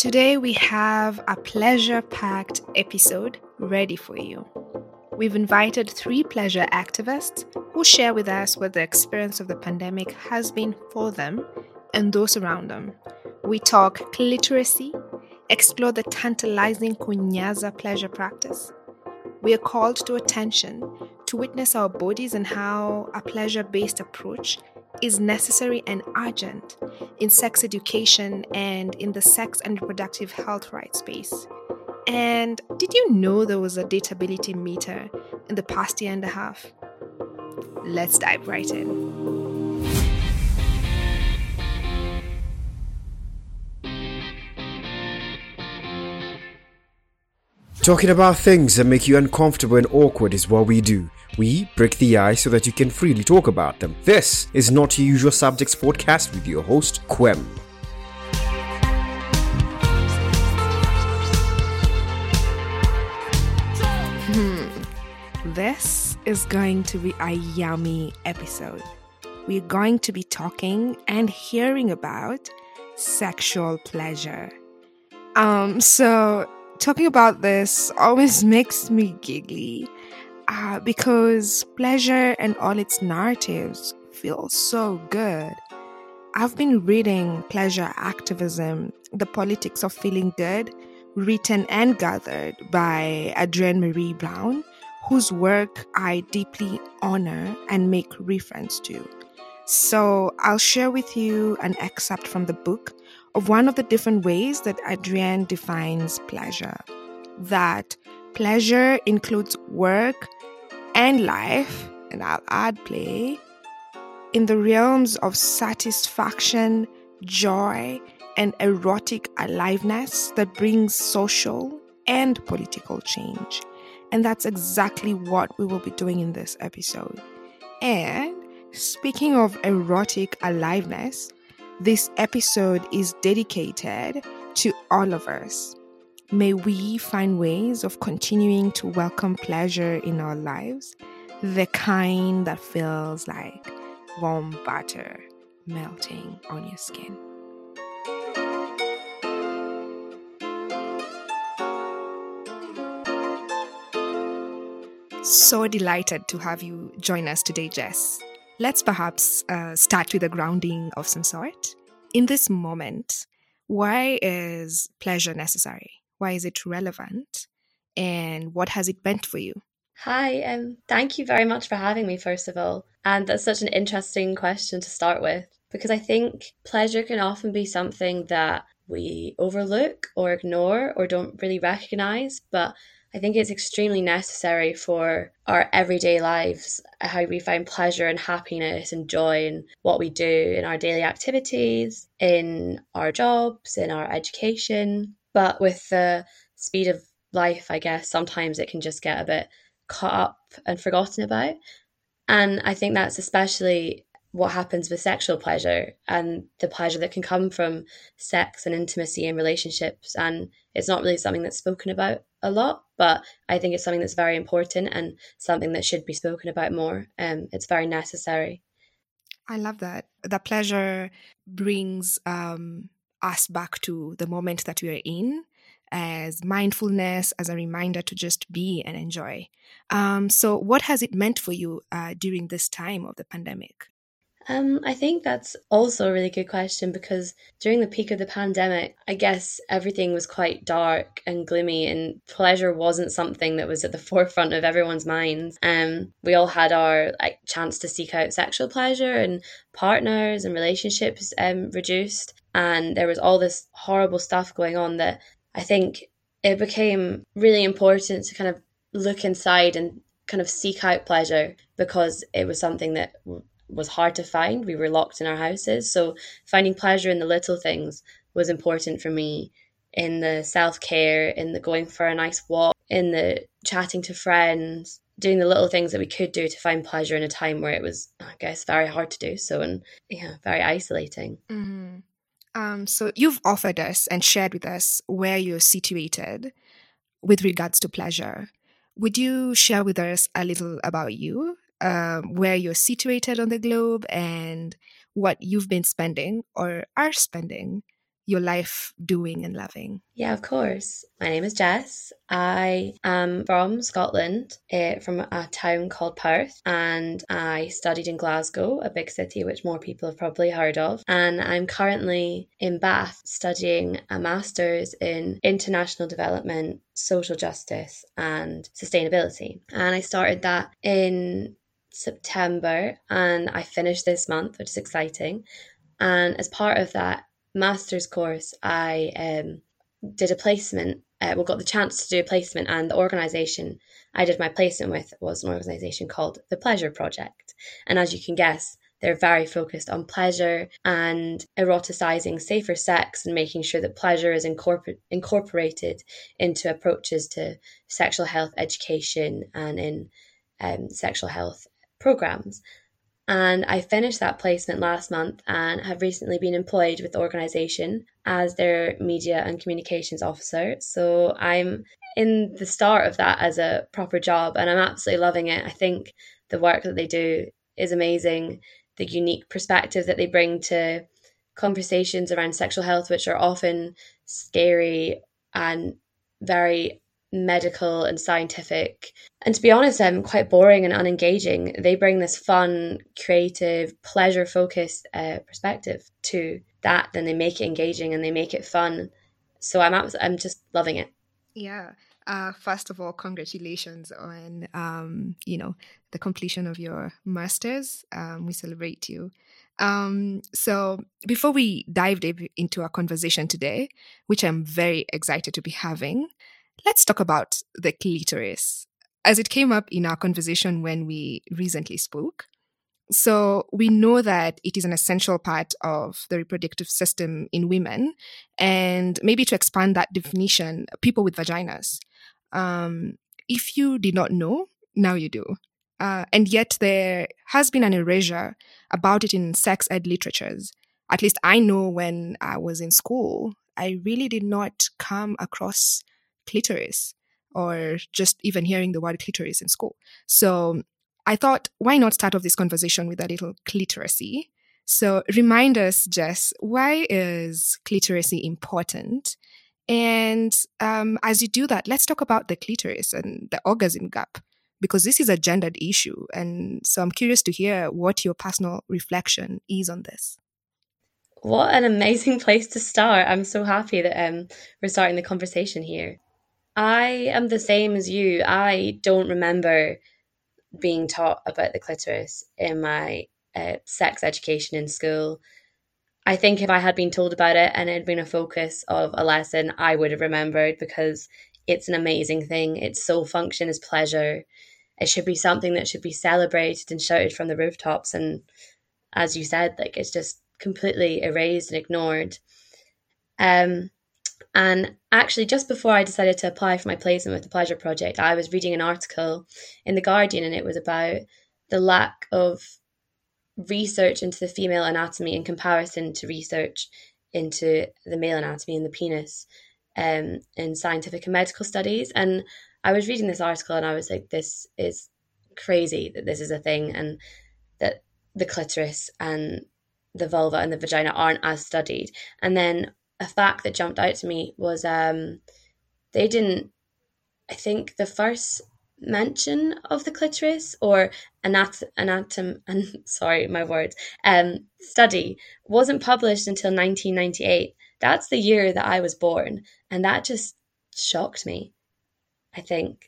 Today, we have a pleasure packed episode ready for you. We've invited three pleasure activists who share with us what the experience of the pandemic has been for them and those around them. We talk cliteracy, explore the tantalizing kunyaza pleasure practice. We are called to attention to witness our bodies and how a pleasure based approach is necessary and urgent in sex education and in the sex and reproductive health rights space. And did you know there was a dateability meter in the past year and a half? Let's dive right in. Talking about things that make you uncomfortable and awkward is what we do. We break the ice so that you can freely talk about them. This is not your usual subjects podcast with your host, Quem. Hmm. This is going to be a yummy episode. We're going to be talking and hearing about sexual pleasure. Um, so talking about this always makes me giggly uh, because pleasure and all its narratives feel so good. I've been reading Pleasure Activism, The Politics of Feeling Good, written and gathered by Adrienne Maree Brown, whose work I deeply honor and make reference to. So I'll share with you an excerpt from the book of one of the different ways that Adrienne defines pleasure. That pleasure includes work and life, and I'll add play, in the realms of satisfaction, joy, and erotic aliveness that brings social and political change. And that's exactly what we will be doing in this episode. And speaking of erotic aliveness, this episode is dedicated to all of us. May we find ways of continuing to welcome pleasure in our lives, the kind that feels like warm butter melting on your skin. So delighted to have you join us today, Jess. Let's perhaps uh, start with a grounding of some sort. In this moment, why is pleasure necessary? Why is it relevant? And what has it meant for you? Hi, um, thank you very much for having me, first of all. And that's such an interesting question to start with because I think pleasure can often be something that we overlook or ignore or don't really recognize. But I think it's extremely necessary for our everyday lives, how we find pleasure and happiness and joy in what we do in our daily activities, in our jobs, in our education. But with the speed of life, I guess sometimes it can just get a bit caught up and forgotten about. And I think that's especially what happens with sexual pleasure and the pleasure that can come from sex and intimacy and relationships. And it's not really something that's spoken about a lot, but I think it's something that's very important and something that should be spoken about more. Um, it's very necessary. I love that. The pleasure brings um, us back to the moment that we are in as mindfulness, as a reminder to just be and enjoy. Um, so, what has it meant for you uh, during this time of the pandemic? Um, I think that's also a really good question because during the peak of the pandemic, I guess everything was quite dark and gloomy, and pleasure wasn't something that was at the forefront of everyone's minds. Um, we all had our like chance to seek out sexual pleasure, and partners and relationships um, reduced, and there was all this horrible stuff going on that I think it became really important to kind of look inside and kind of seek out pleasure because it was something that was hard to find. We were locked in our houses. So finding pleasure in the little things was important for me in the self care, in the going for a nice walk, in the chatting to friends, doing the little things that we could do to find pleasure in a time where it was, I guess, very hard to do so and yeah, very isolating. Mm-hmm. Um, so you've offered us and shared with us where you're situated with regards to pleasure. Would you share with us a little about you um, where you're situated on the globe and what you've been spending or are spending your life doing and loving? Yeah, of course. My name is Jess. I am from Scotland, uh, from a town called Perth, and I studied in Glasgow, a big city which more people have probably heard of. And I'm currently in Bath studying a master's in international development, social justice, and sustainability. And I started that in September and I finished this month, which is exciting. And as part of that master's course, I um, did a placement. Uh, well, got the chance to do a placement, and the organisation I did my placement with was an organisation called the Pleasure Project. And as you can guess, they're very focused on pleasure and eroticizing safer sex and making sure that pleasure is incorpor- incorporated into approaches to sexual health education and in um, sexual health programs. And I finished that placement last month and have recently been employed with the organisation as their media and communications officer. So I'm in the start of that as a proper job and I'm absolutely loving it. I think the work that they do is amazing. The unique perspective that they bring to conversations around sexual health, which are often scary and very medical and scientific. And to be honest, um, quite boring and unengaging. They bring this fun, creative, pleasure focused uh, perspective to that. Then they make it engaging and they make it fun. So I'm I'm just loving it. Yeah. Uh, first of all, congratulations on um, you know the completion of your masters. Um, we celebrate you. Um, so before we dive deep into our conversation today, which I'm very excited to be having, Let's talk about the clitoris, as it came up in our conversation when we recently spoke. So, we know that it is an essential part of the reproductive system in women. And maybe to expand that definition, people with vaginas. Um, if you did not know, now you do. Uh, and yet, there has been an erasure about it in sex ed literatures. At least I know when I was in school, I really did not come across clitoris or just even hearing the word clitoris in school. So I thought, why not start off this conversation with a little cliteracy? So remind us, Jess, why is cliteracy important? And um, as you do that, let's talk about the clitoris and the orgasm gap, because this is a gendered issue. And so I'm curious to hear what your personal reflection is on this. What an amazing place to start. I'm so happy that um, we're starting the conversation here. I am the same as you. I don't remember being taught about the clitoris in my uh, sex education in school. I think if I had been told about it and it had been a focus of a lesson, I would have remembered because it's an amazing thing. Its sole function is pleasure. It should be something that should be celebrated and shouted from the rooftops. And as you said, like it's just completely erased and ignored. Um, and actually, just before I decided to apply for my placement with the Pleasure Project, I was reading an article in The Guardian, and it was about the lack of research into the female anatomy in comparison to research into the male anatomy and the penis um, in scientific and medical studies. And I was reading this article and I was like, this is crazy that this is a thing and that the clitoris and the vulva and the vagina aren't as studied. And then a fact that jumped out to me was um, they didn't. I think the first mention of the clitoris or anat- anatom and sorry my words um study wasn't published until 1998 that's the year that i was born and that just shocked me i think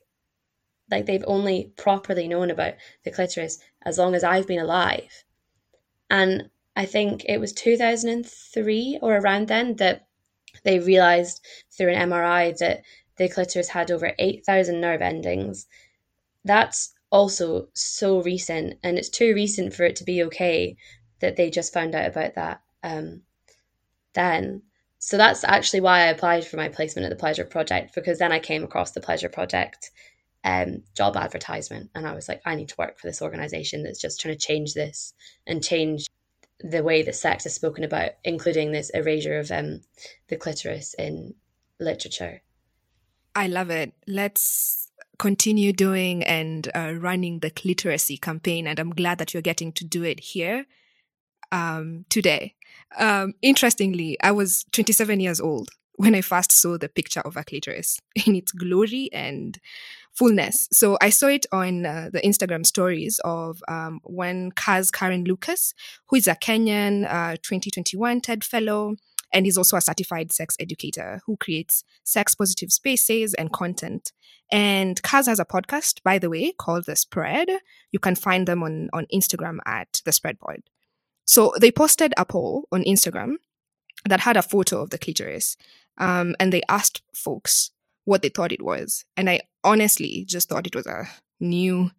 like they've only properly known about the clitoris as long as i've been alive and I think it was 2003 or around then that they realized through an MRI that the clitoris had over 8,000 nerve endings. That's also so recent, and it's too recent for it to be okay that they just found out about that um, then. So that's actually why I applied for my placement at the Pleasure Project because then I came across the Pleasure Project um, job advertisement and I was like, I need to work for this organization that's just trying to change this and change the way that sex is spoken about, including this erasure of um, the clitoris in literature. I love it. Let's continue doing and uh, running the cliteracy campaign, and I'm glad that you're getting to do it here. um, today. Um, interestingly, I was 27 years old when I first saw the picture of a clitoris in its glory and fullness. So I saw it on uh, the Instagram stories of um, when Kaz Karen Lucas, who is a Kenyan uh, 2021 TED Fellow, and he's also a certified sex educator who creates sex positive spaces and content. And Kaz has a podcast, by the way, called The Spread. You can find them on, on Instagram at The Spread Pod. So they posted a poll on Instagram that had a photo of the clitoris. Um, and they asked folks what they thought it was. And I honestly just thought it was a new,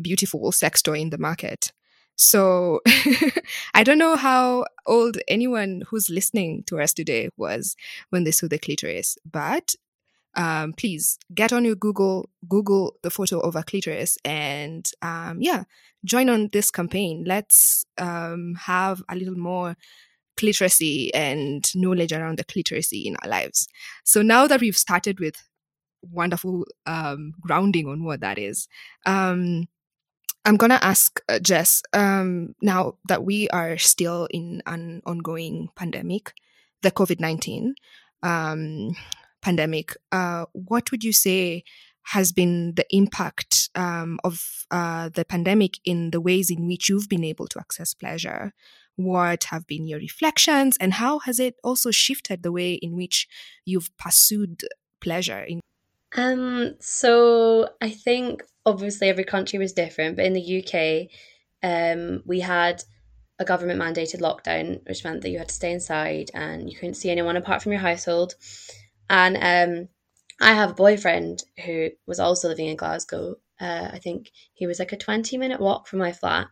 beautiful sex toy in the market. So I don't know how old anyone who's listening to us today was when they saw the clitoris, but um, please get on your Google, Google the photo of a clitoris, and um, yeah, join on this campaign. Let's um, have a little more cliteracy and knowledge around the cliteracy in our lives. So now that we've started with wonderful um, grounding on what that is, um, I'm going to ask uh, Jess um, now that we are still in an ongoing pandemic, the COVID 19 um, pandemic, uh, what would you say has been the impact um, of uh, the pandemic in the ways in which you've been able to access pleasure? What have been your reflections, and how has it also shifted the way in which you've pursued pleasure in um, so I think obviously every country was different, but in the UK, um, we had a government mandated lockdown, which meant that you had to stay inside and you couldn't see anyone apart from your household. And um, I have a boyfriend who was also living in Glasgow. Uh, I think he was like a 20 minute walk from my flat.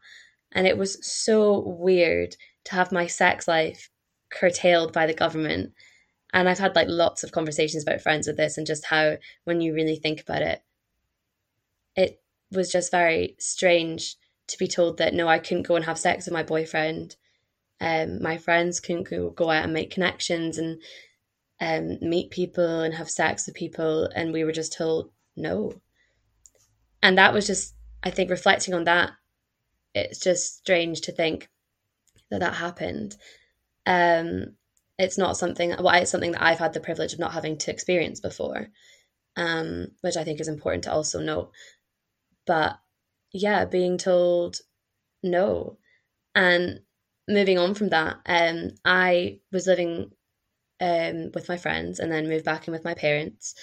And it was so weird to have my sex life curtailed by the government and I've had like lots of conversations about friends with this and just how when you really think about it, it was just very strange to be told that no, I couldn't go and have sex with my boyfriend. Um, my friends couldn't go, out and make connections and um, meet people and have sex with people, and we were just told no. And that was just, I think, reflecting on that, it's just strange to think that that happened. Um, it's not something well it's something that i've had the privilege of not having to experience before um, which i think is important to also note. But yeah being told no. And moving on from that um, i was living um, with my friends and then moved back in with my parents.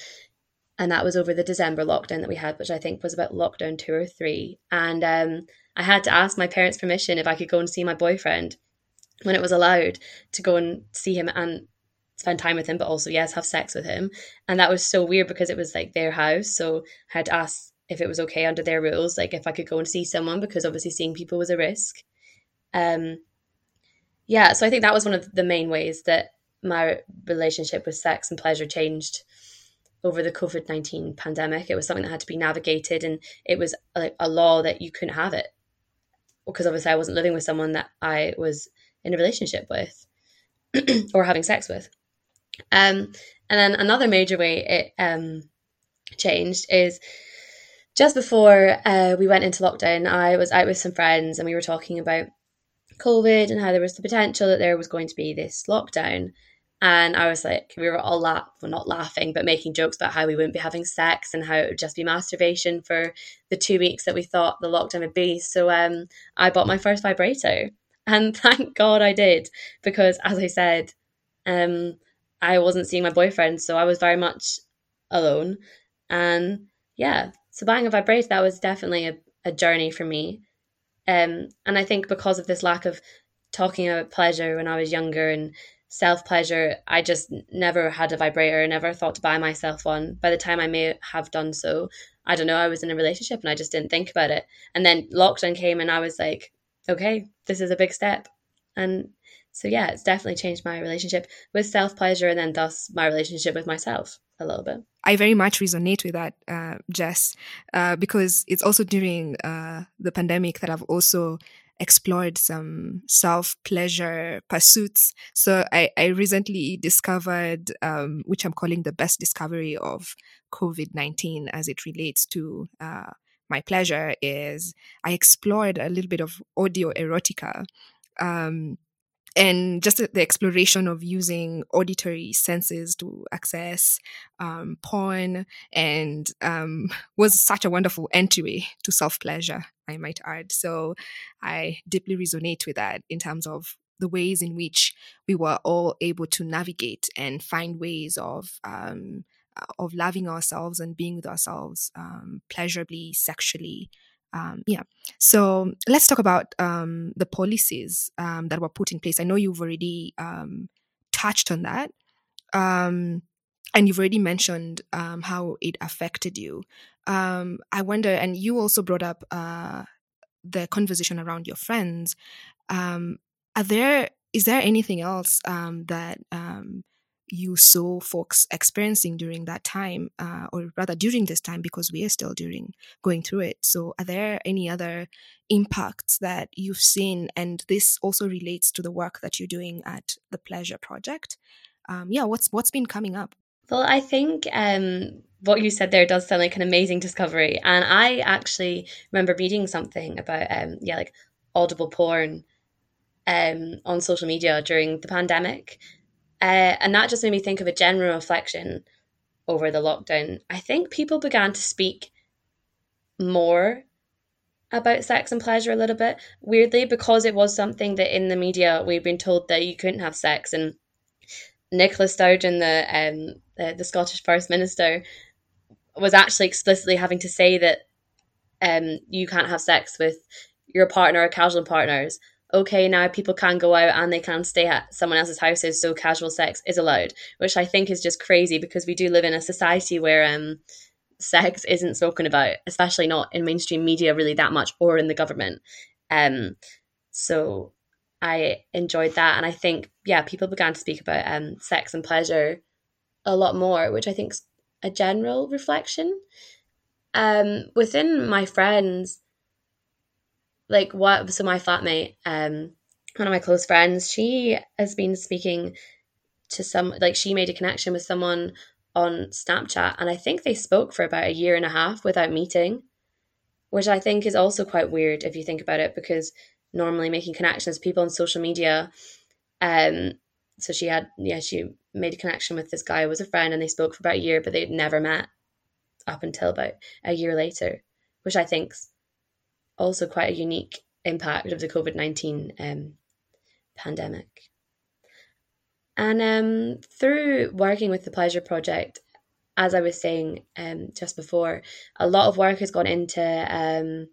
And that was over the december lockdown that we had which i think was about lockdown two or three. And um, i had to ask my parents permission if i could go and see my boyfriend when it was allowed to go and see him and spend time with him, but also, yes, have sex with him. And that was so weird because it was like their house. So I had to ask if it was okay under their rules, like if I could go and see someone, because obviously seeing people was a risk. Um, yeah, so I think that was one of the main ways that my relationship with sex and pleasure changed over the COVID 19 pandemic. It was something that had to be navigated, and it was like a law that you couldn't have it. Because obviously, I wasn't living with someone that I was in a relationship with or having sex with. Um, and then another major way it um, changed is just before uh, we went into lockdown, I was out with some friends and we were talking about COVID and how there was the potential that there was going to be this lockdown. And I was like, we were all laugh, well, not laughing, but making jokes about how we wouldn't be having sex and how it would just be masturbation for the two weeks that we thought the lockdown would be. So um, I bought my first vibrator and thank God I did, because as I said, um, I wasn't seeing my boyfriend, so I was very much alone. And yeah, so buying a vibrator, that was definitely a, a journey for me. Um, and I think because of this lack of talking about pleasure when I was younger and self pleasure, I just never had a vibrator, never thought to buy myself one. By the time I may have done so, I don't know, I was in a relationship and I just didn't think about it. And then lockdown came and I was like, okay, this is a big step. And so, yeah, it's definitely changed my relationship with self pleasure and then thus my relationship with myself a little bit. I very much resonate with that, uh, Jess, uh, because it's also during uh, the pandemic that I've also explored some self pleasure pursuits. So I, I recently discovered, um, which I'm calling the best discovery of COVID 19 as it relates to uh, my pleasure is I explored a little bit of audio erotica. Um, and just the exploration of using auditory senses to access um, porn and um, was such a wonderful entry to self pleasure, I might add. So I deeply resonate with that in terms of the ways in which we were all able to navigate and find ways of um, of loving ourselves and being with ourselves um, pleasurably, sexually, um, yeah. So let's talk about um, the policies um, that were put in place. I know you've already um, touched on that. Um, and you've already mentioned how it affected you. I wonder, and you also brought up uh, the conversation around your friends. are there is there anything else that you saw folks experiencing during that time, uh, or rather during this time, because we are still during going through it. So, are there any other impacts that you've seen? And this also relates to the work that you're doing at the Pleasure Project. Um, yeah, what's what's been coming up? Well, I think um, what you said there does sound like an amazing discovery, and I actually remember reading something about um, yeah, like audible porn um, on social media during the pandemic uh, and that just made me think of a general reflection over the lockdown. I think people began to speak more about sex and pleasure a little bit, weirdly, because it was something that in the media we've been told that you couldn't have sex. And Nicola Sturgeon, the, um, the, the Scottish First Minister, was actually explicitly having to say that um, you can't have sex with your partner or casual partners okay, now people can go out and they can stay at someone else's houses, so casual sex is allowed, which I think is just crazy because we do live in a society where um, sex isn't spoken about, especially not in mainstream media really that much or in the government. Um, so I enjoyed that, and I think yeah, people began to speak about um, sex and pleasure a lot more, which I think is a general reflection. Um, within my friends, like what so my flatmate um one of my close friends she has been speaking to some like she made a connection with someone on snapchat and i think they spoke for about a year and a half without meeting which i think is also quite weird if you think about it because normally making connections people on social media um so she had yeah she made a connection with this guy who was a friend and they spoke for about a year but they'd never met up until about a year later which i think's also quite a unique impact of the COVID 19 um, pandemic. And um, through working with the Pleasure Project, as I was saying um, just before, a lot of work has gone into um,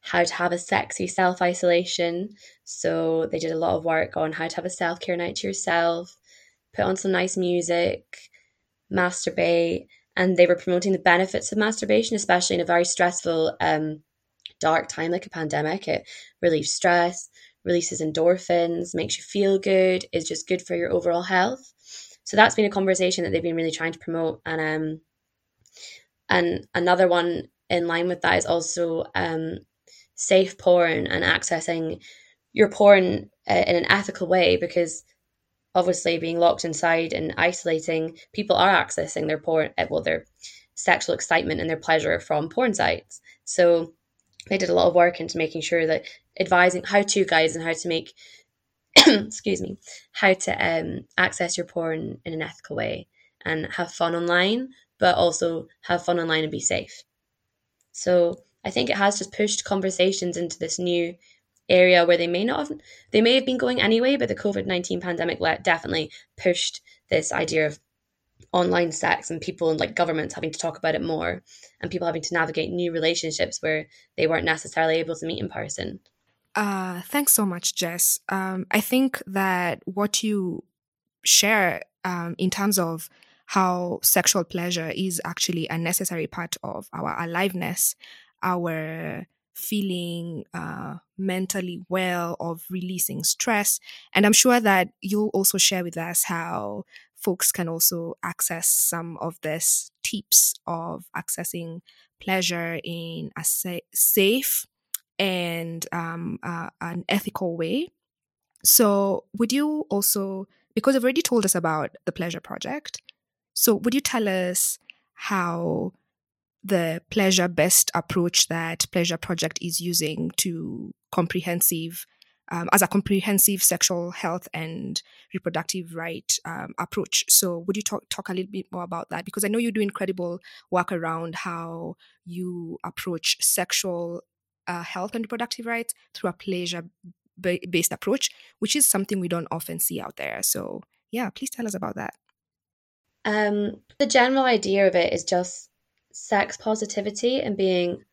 how to have a sexy self isolation. So they did a lot of work on how to have a self care night to yourself, put on some nice music, masturbate, and they were promoting the benefits of masturbation, especially in a very stressful um, dark time like a pandemic. It relieves stress, releases endorphins, makes you feel good, is just good for your overall health. So that's been a conversation that they've been really trying to promote. And um and another one in line with that is also um safe porn and accessing your porn uh, in an ethical way because obviously being locked inside and isolating people are accessing their porn uh, well their sexual excitement and their pleasure from porn sites so they did a lot of work into making sure that advising how to guides and how to make excuse me how to um, access your porn in an ethical way and have fun online but also have fun online and be safe. So i think it has just pushed conversations into this new area where they may not have they may have been going anyway but the covid-19 pandemic definitely pushed this idea of online sex and people and like governments having to talk about it more and people having to navigate new relationships where they weren't necessarily able to meet in person. Uh, thanks so much, Jess. Um, I think that what you share um, in terms of how sexual pleasure is actually a necessary part of our aliveness, our feeling uh, mentally well, of releasing stress. And I'm sure that you'll also share with us how folks can also access some of these tips of accessing pleasure in a sa- safe and um, uh, an ethical way. So, would you also, because you've already told us about the Pleasure Project, so would you tell us how the pleasure best approach that Pleasure Project is using to comprehensive um, as a comprehensive sexual health and reproductive right um, approach. So, would you talk talk a little bit more about that? Because I know you do incredible work around how you approach sexual uh, health and reproductive rights through a pleasure based approach, which is something we don't often see out there. So, yeah, please tell us about that. Um, the general idea of it is just sex positivity and being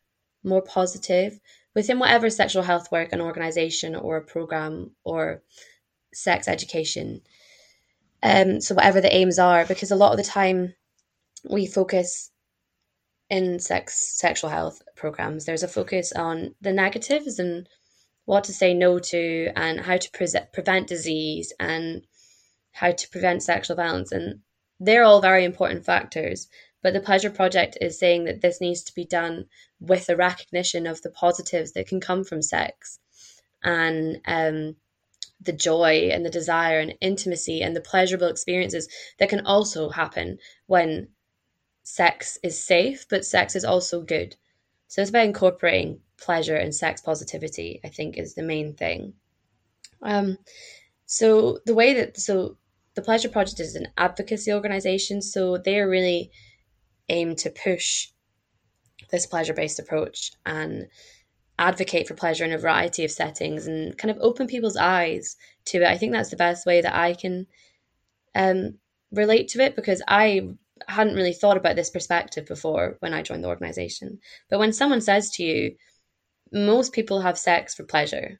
more positive within whatever sexual health work, an organization or a program or sex education. Um, so whatever the aims are, because a lot of the time we focus in sex sexual health programs, there's a focus on the negatives and what to say no to and how to pre- prevent disease and how to prevent sexual violence and they're all very important factors but the Pleasure Project is saying that this needs to be done with a recognition of the positives that can come from sex and um, the joy and the desire and intimacy and the pleasurable experiences that can also happen when sex is safe, but sex is also good. So it's about incorporating pleasure and sex positivity, I think, is the main thing. Um, so the way that so the Pleasure Project is an advocacy organization, so they are really aim to push this pleasure based approach and advocate for pleasure in a variety of settings and kind of open people's eyes to it. I think that's the best way that I can um, relate to it because I hadn't really thought about this perspective before when I joined the organization. But when someone says to you, most people have sex for pleasure.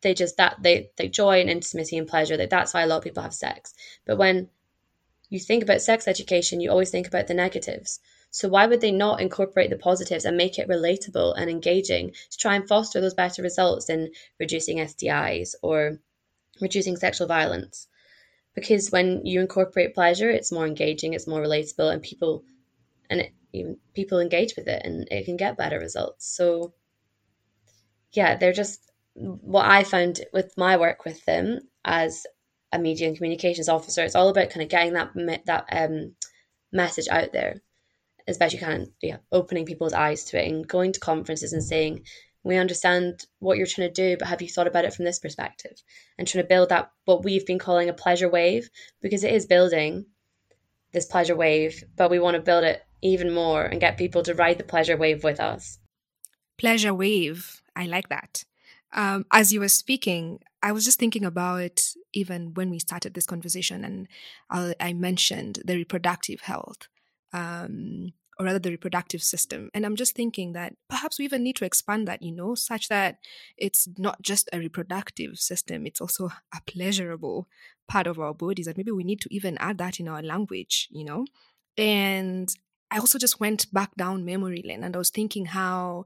They just that they they joy and intimacy and pleasure. That that's why a lot of people have sex. But when you think about sex education, you always think about the negatives. So why would they not incorporate the positives and make it relatable and engaging to try and foster those better results in reducing STIs or reducing sexual violence? Because when you incorporate pleasure, it's more engaging, it's more relatable, and people and it, people engage with it, and it can get better results. So yeah, they're just what I found with my work with them as a media and communications officer. It's all about kind of getting that that um, message out there as best you can, yeah, opening people's eyes to it and going to conferences and saying, "We understand what you're trying to do, but have you thought about it from this perspective?" And trying to build that what we've been calling a pleasure wave because it is building this pleasure wave, but we want to build it even more and get people to ride the pleasure wave with us. Pleasure wave, I like that. Um, as you were speaking, I was just thinking about even when we started this conversation, and I, I mentioned the reproductive health, um, or rather the reproductive system. And I'm just thinking that perhaps we even need to expand that, you know, such that it's not just a reproductive system, it's also a pleasurable part of our bodies. And maybe we need to even add that in our language, you know? And I also just went back down memory lane and I was thinking how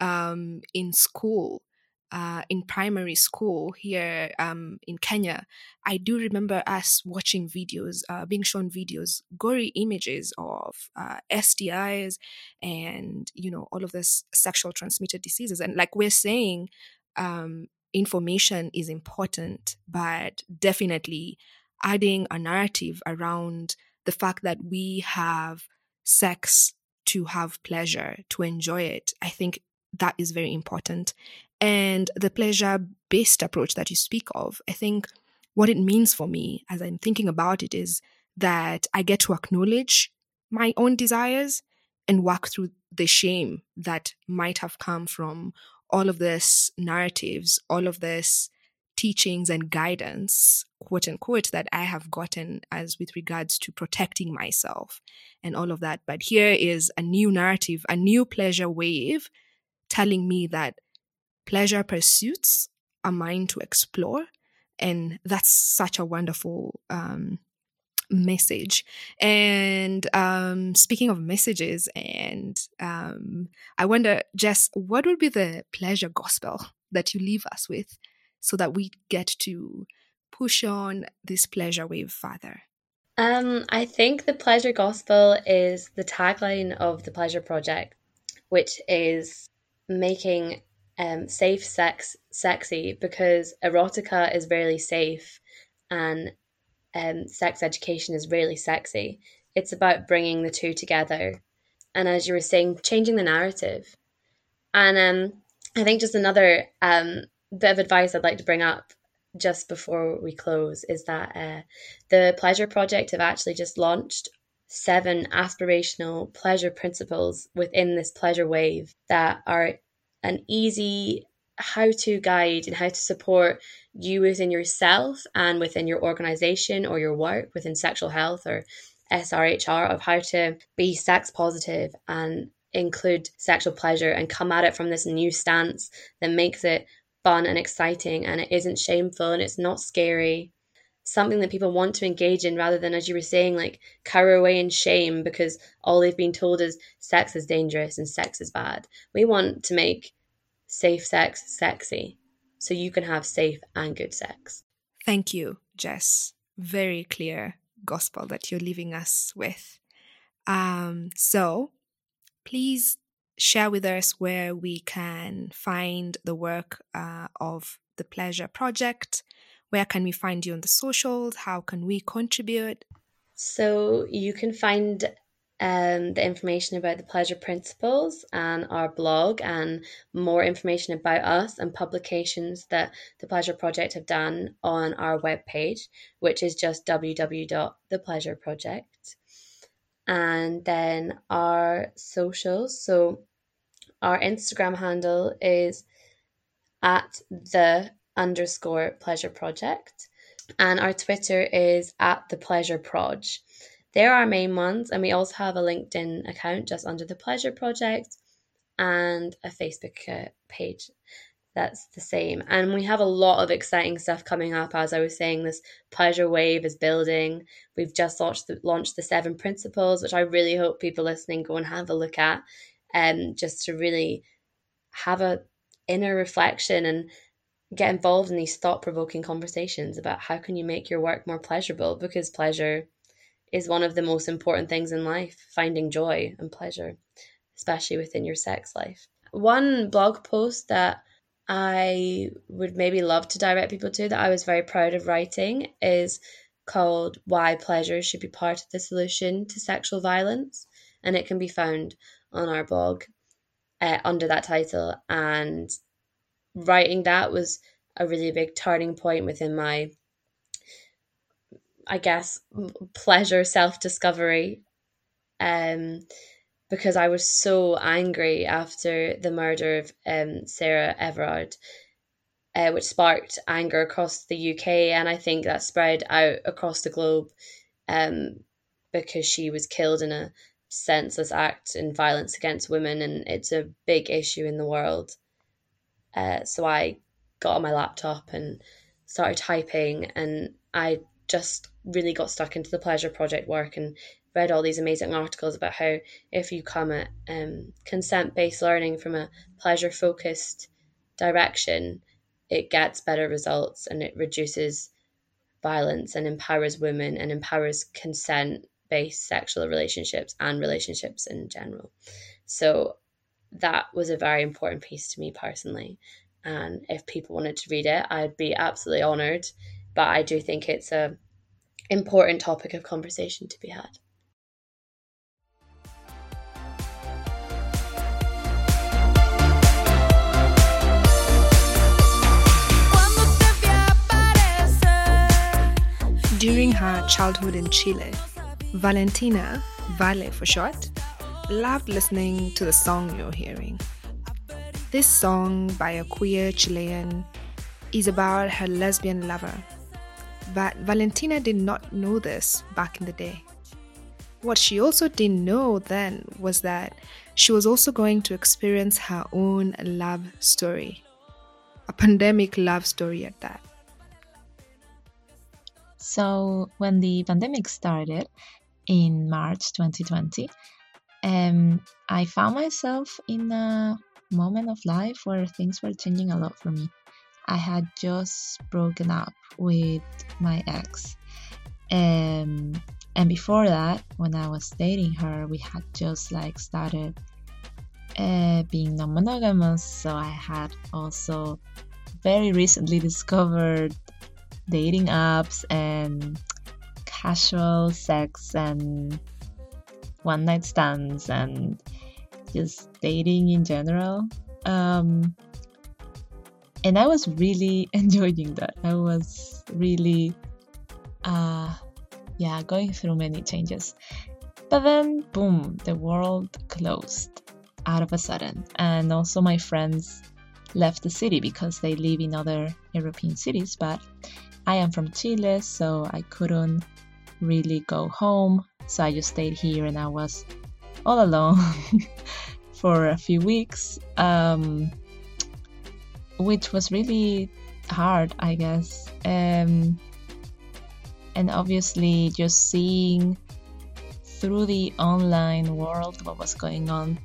um, in school, uh, in primary school here um, in Kenya, I do remember us watching videos, uh, being shown videos, gory images of uh, STIs and you know all of this sexual transmitted diseases. And like we're saying, um, information is important, but definitely adding a narrative around the fact that we have sex to have pleasure, to enjoy it, I think that is very important and the pleasure based approach that you speak of, I think what it means for me as I'm thinking about it is that I get to acknowledge my own desires and work through the shame that might have come from all of this narratives, all of this teachings and guidance, quote unquote, that I have gotten as with regards to protecting myself and all of that. But here is a new narrative, a new pleasure wave telling me that pleasure pursuits are mine to explore. And that's such a wonderful um, message. And um, speaking of messages, and um, I wonder, Jess, what would be the pleasure gospel that you leave us with so that we get to push on this pleasure wave further? Um, I think the pleasure gospel is the tagline of the pleasure project, which is making um, safe sex sexy because erotica is really safe and um, sex education is really sexy. It's about bringing the two together. And as you were saying, changing the narrative. And um, I think just another um, bit of advice I'd like to bring up just before we close is that uh, the Pleasure Project have actually just launched seven aspirational pleasure principles within this pleasure wave that are an easy how to guide and how to support you within yourself and within your organization or your work within sexual health or SRHR of how to be sex positive and include sexual pleasure and come at it from this new stance that makes it fun and exciting and it isn't shameful and it's not scary. Something that people want to engage in rather than, as you were saying, like cower away in shame because all they've been told is sex is dangerous and sex is bad. We want to make safe sex sexy so you can have safe and good sex. Thank you, Jess. Very clear gospel that you're leaving us with. Um, so please share with us where we can find the work uh, of the Pleasure Project. Where can we find you on the socials? How can we contribute? So you can find um, the information about the pleasure principles and our blog and more information about us and publications that the pleasure project have done on our webpage which is just www.thepleasureproject and then our socials so our instagram handle is at the underscore pleasure project and our twitter is at the pleasure proj they're our main ones, and we also have a LinkedIn account just under the Pleasure Project and a Facebook uh, page that's the same. And we have a lot of exciting stuff coming up. As I was saying, this pleasure wave is building. We've just launched the, launched the seven principles, which I really hope people listening go and have a look at, um, just to really have a inner reflection and get involved in these thought provoking conversations about how can you make your work more pleasurable because pleasure is one of the most important things in life finding joy and pleasure, especially within your sex life. One blog post that I would maybe love to direct people to that I was very proud of writing is called Why Pleasure Should Be Part of the Solution to Sexual Violence. And it can be found on our blog uh, under that title. And writing that was a really big turning point within my I guess, pleasure self discovery. Um, because I was so angry after the murder of um, Sarah Everard, uh, which sparked anger across the UK, and I think that spread out across the globe um, because she was killed in a senseless act in violence against women, and it's a big issue in the world. Uh, so I got on my laptop and started typing, and I just really got stuck into the pleasure project work and read all these amazing articles about how if you come at um, consent based learning from a pleasure focused direction, it gets better results and it reduces violence and empowers women and empowers consent based sexual relationships and relationships in general. So that was a very important piece to me personally. And if people wanted to read it, I'd be absolutely honored but I do think it's a important topic of conversation to be had. During her childhood in Chile, Valentina, Vale for short, loved listening to the song you're hearing. This song by a queer Chilean is about her lesbian lover but Valentina did not know this back in the day. What she also didn't know then was that she was also going to experience her own love story, a pandemic love story at that. So, when the pandemic started in March 2020, um, I found myself in a moment of life where things were changing a lot for me. I had just broken up with my ex. Um, and before that, when I was dating her, we had just like started uh, being non monogamous. So I had also very recently discovered dating apps and casual sex and one night stands and just dating in general. Um, and I was really enjoying that. I was really, uh, yeah, going through many changes. But then, boom, the world closed out of a sudden. And also, my friends left the city because they live in other European cities. But I am from Chile, so I couldn't really go home. So I just stayed here and I was all alone for a few weeks, um, which was really hard, I guess. Um, and obviously, just seeing through the online world what was going on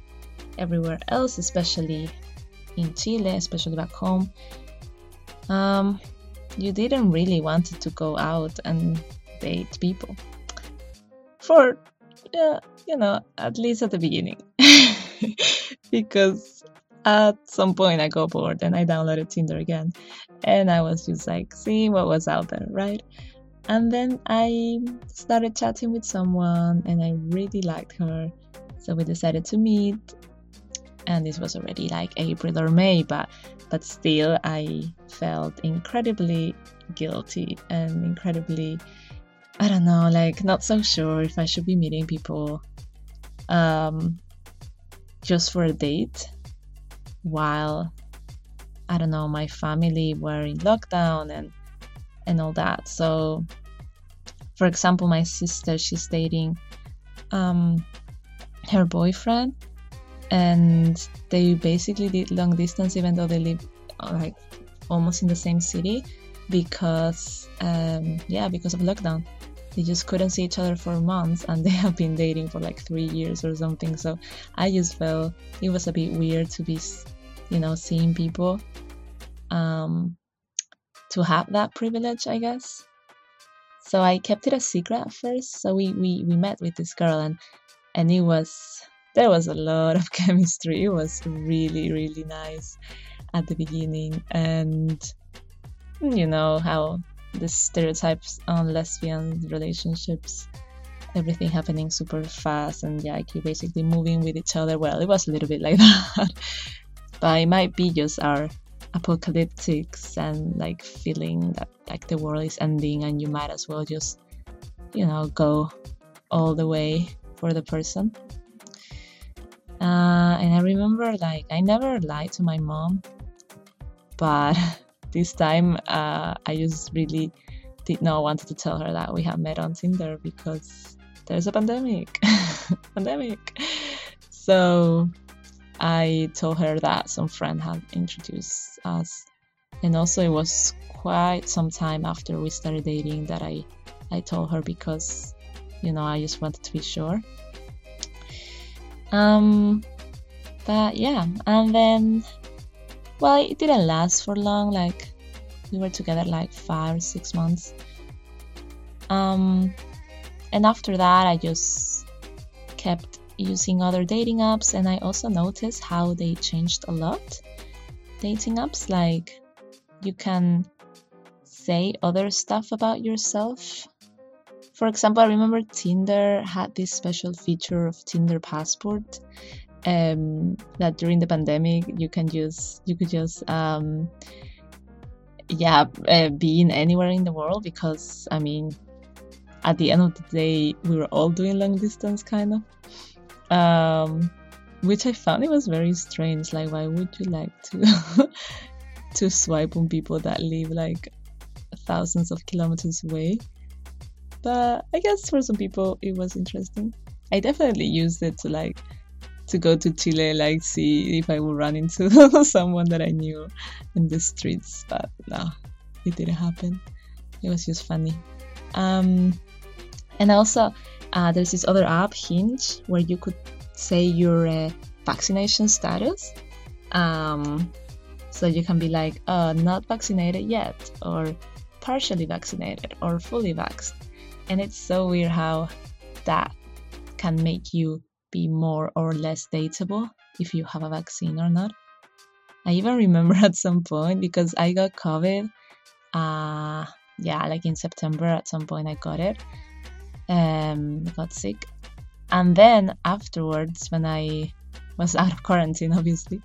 everywhere else, especially in Chile, especially back home. Um, you didn't really want to go out and date people. For uh, you know at least at the beginning. Because at some point I got bored and I downloaded Tinder again. And I was just like seeing what was out there right? And then I started chatting with someone and I really liked her. So we decided to meet. And this was already like April or May, but but still I felt incredibly guilty and incredibly I don't know, like not so sure if I should be meeting people um just for a date while I don't know, my family were in lockdown and and all that. So for example, my sister she's dating um her boyfriend and they basically did long distance even though they live like almost in the same city because um, yeah because of lockdown they just couldn't see each other for months and they have been dating for like three years or something so i just felt it was a bit weird to be you know seeing people um, to have that privilege i guess so i kept it a secret at first so we we, we met with this girl and and it was there was a lot of chemistry. It was really, really nice at the beginning. And you know how the stereotypes on lesbian relationships, everything happening super fast, and yeah, like basically moving with each other. Well, it was a little bit like that, but it might be just our apocalyptics and like feeling that like the world is ending, and you might as well just, you know, go all the way for the person. Uh, and I remember, like, I never lied to my mom, but this time uh, I just really did not want to tell her that we have met on Tinder because there's a pandemic. pandemic. So I told her that some friend had introduced us. And also, it was quite some time after we started dating that I, I told her because, you know, I just wanted to be sure. Um, but yeah, and then, well, it didn't last for long. Like, we were together like five or six months. Um, and after that, I just kept using other dating apps, and I also noticed how they changed a lot. Dating apps, like, you can say other stuff about yourself for example, I remember Tinder had this special feature of Tinder Passport um, that during the pandemic you can just you could just um, yeah uh, be in anywhere in the world because I mean at the end of the day we were all doing long distance kind of. Um, which I found it was very strange. Like why would you like to to swipe on people that live like thousands of kilometers away? But I guess for some people it was interesting. I definitely used it to like to go to Chile, like see if I would run into someone that I knew in the streets, but no, it didn't happen. It was just funny. Um, and also, uh, there's this other app, Hinge, where you could say your uh, vaccination status. Um, so you can be like, uh, not vaccinated yet, or partially vaccinated, or fully vaxxed. And it's so weird how that can make you be more or less dateable if you have a vaccine or not. I even remember at some point because I got COVID. Uh, yeah, like in September at some point I got it. Um, got sick, and then afterwards when I was out of quarantine, obviously,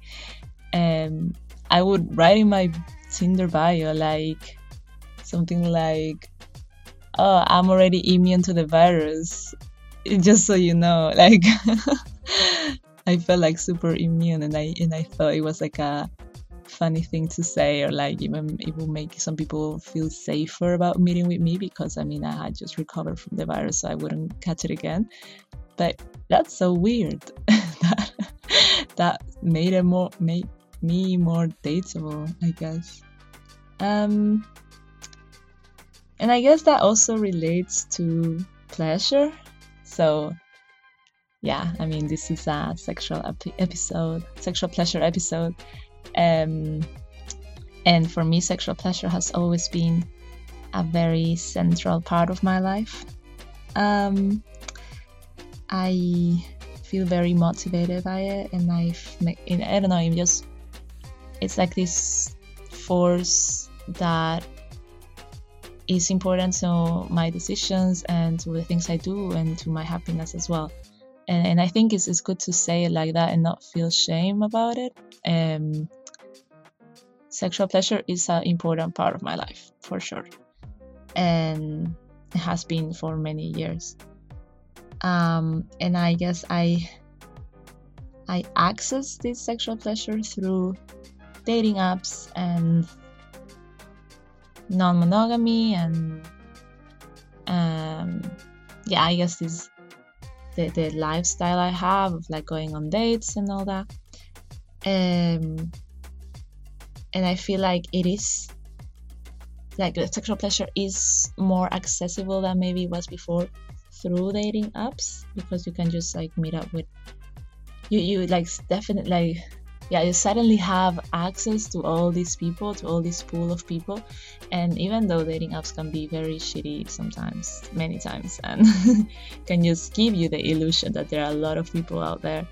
um, I would write in my Tinder bio like something like, "Oh, I'm already immune to the virus," just so you know. Like, I felt like super immune, and I and I thought it was like a funny thing to say, or like even it will make some people feel safer about meeting with me because I mean I had just recovered from the virus, so I wouldn't catch it again. But that's so weird. that that made it more made me more dateable, I guess. Um, and I guess that also relates to pleasure. So, yeah, I mean, this is a sexual ep- episode, sexual pleasure episode. Um, and for me, sexual pleasure has always been a very central part of my life. Um, I feel very motivated by it, and I've, I don't know, I'm just, it's like this force that is important to my decisions and to the things I do and to my happiness as well. And, and I think it's, it's good to say it like that and not feel shame about it. Um, sexual pleasure is an important part of my life for sure. And it has been for many years. Um, and I guess I I access this sexual pleasure through dating apps and non-monogamy and um, yeah i guess this the, the lifestyle i have of like going on dates and all that. Um, and i feel like it is like sexual pleasure is more accessible than maybe it was before through dating apps because you can just like meet up with you you like definitely like yeah you suddenly have access to all these people to all this pool of people. And even though dating apps can be very shitty sometimes many times and can just give you the illusion that there are a lot of people out there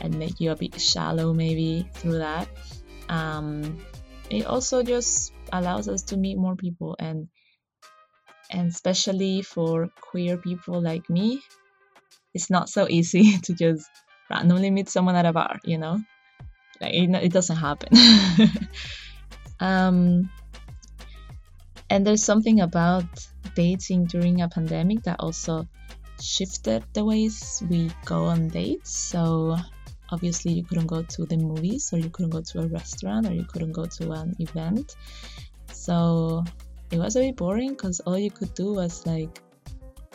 and make you a bit shallow maybe through that. Um, it also just allows us to meet more people and and especially for queer people like me it's not so easy to just randomly meet someone at a bar you know it, it doesn't happen. um, and there's something about dating during a pandemic that also shifted the ways we go on dates. So obviously you couldn't go to the movies or you couldn't go to a restaurant or you couldn't go to an event. So it was a bit boring because all you could do was like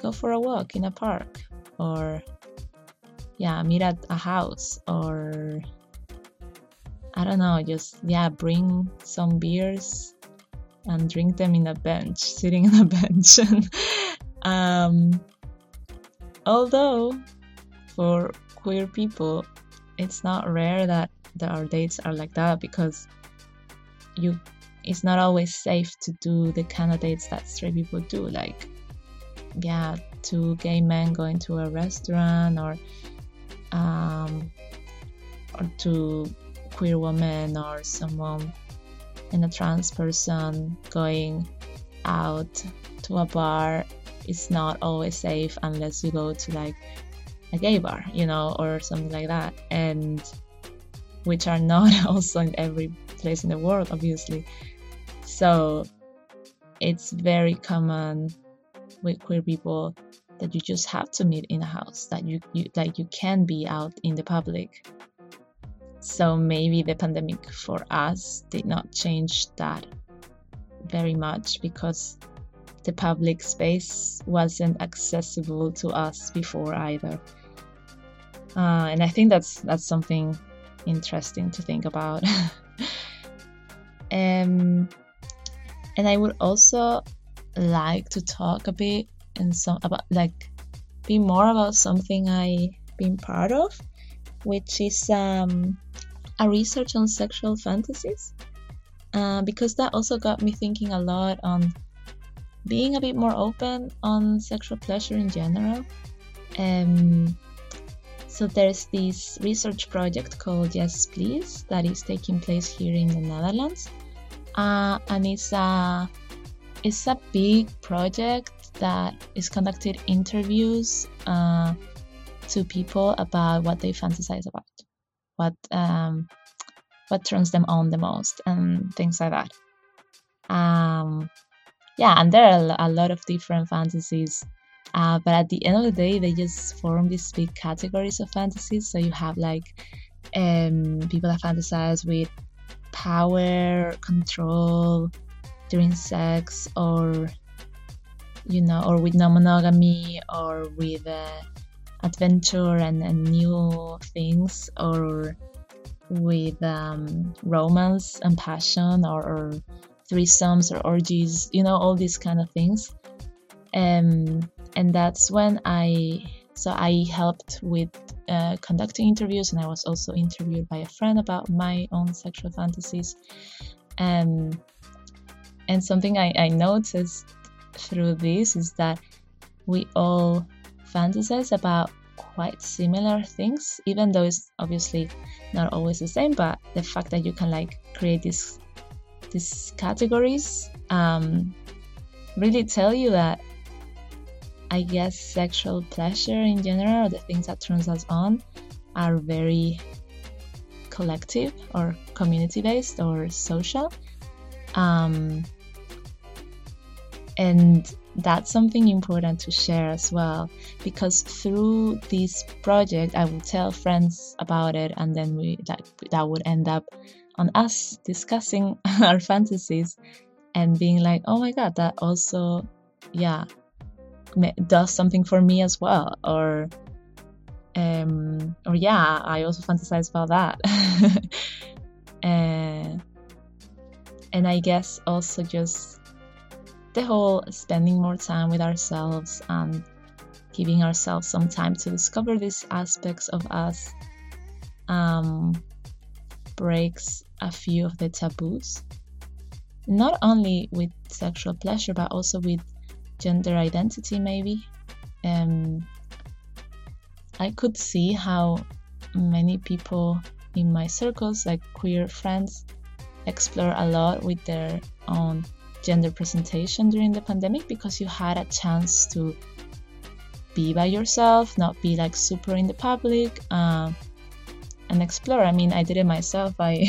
go for a walk in a park or yeah, meet at a house or I don't know, just yeah, bring some beers and drink them in a bench, sitting in a bench. um, although for queer people, it's not rare that, our dates are like that because you it's not always safe to do the kind of dates that straight people do like yeah two gay men going to a restaurant or um or to queer woman or someone and a trans person going out to a bar is not always safe unless you go to like a gay bar, you know, or something like that. And which are not also in every place in the world, obviously. So it's very common with queer people that you just have to meet in a house, that you, you that you can be out in the public so maybe the pandemic for us did not change that very much because the public space wasn't accessible to us before either. Uh, and I think that's that's something interesting to think about. um, and I would also like to talk a bit and some about like be more about something I've been part of which is um, a research on sexual fantasies, uh, because that also got me thinking a lot on being a bit more open on sexual pleasure in general. Um, so there's this research project called Yes Please that is taking place here in the Netherlands, uh, and it's a it's a big project that is conducted interviews uh, to people about what they fantasize about, what um, what turns them on the most and things like that. Um yeah and there are a lot of different fantasies uh, but at the end of the day they just form these big categories of fantasies. So you have like um, people that fantasize with power control during sex or you know or with non-monogamy or with uh, adventure and, and, new things or with um, romance and passion or, or threesomes or orgies you know all these kind of things. Um, and that's when i so i helped with uh, conducting interviews and i was also interviewed by a friend about my own sexual fantasies. And and something I, I noticed through this is that we all fantasize about quite similar things, even though it's obviously not always the same. But the fact that you can like create these these categories um, really tell you that I guess sexual pleasure in general, or the things that turns us on, are very collective or community based or social. Um, and that's something important to share as well because through this project i will tell friends about it and then we that, that would end up on us discussing our fantasies and being like oh my god that also yeah does something for me as well or um or yeah i also fantasize about that. Uh, and i guess also just the whole spending more time with ourselves and giving ourselves some time to discover these aspects of us um, breaks a few of the taboos, not only with sexual pleasure, but also with gender identity, maybe. Um, I could see how many people in my circles, like queer friends, explore a lot with their own gender presentation during the pandemic because you had a chance to be by yourself, not be like super in the public, um, and explore. I mean, I did it myself. I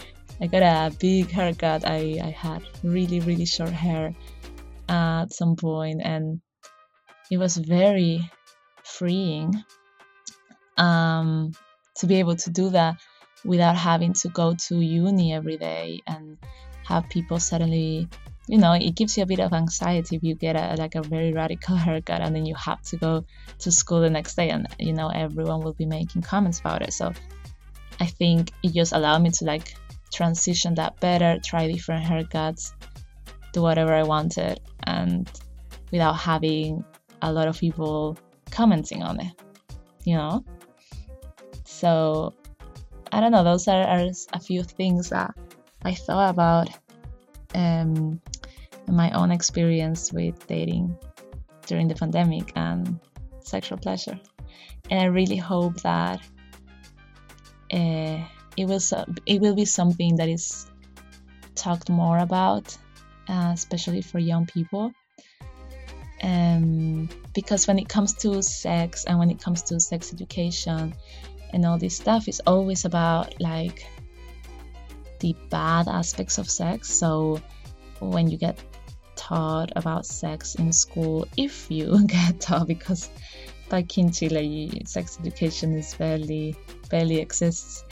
I got a big haircut. I, I had really really short hair at some point, and it was very freeing um, to be able to do that without having to go to uni every day and have people suddenly you know it gives you a bit of anxiety if you get a like a very radical haircut and then you have to go to school the next day and you know everyone will be making comments about it. So i think it just allowed me to like transition that better try different haircuts do whatever i wanted and without having a lot of people commenting on it you know? So i don't know those are, are a few things that i thought about um, my own experience with dating during the pandemic and sexual pleasure. And I really hope that uh, it will it will be something that is talked more about, uh, especially for young people. Um, because when it comes to sex and when it comes to sex education and all this stuff, it's always about like the bad aspects of sex. So when you get taught about sex in school if you get taught because back in Chile sex education is barely barely exists.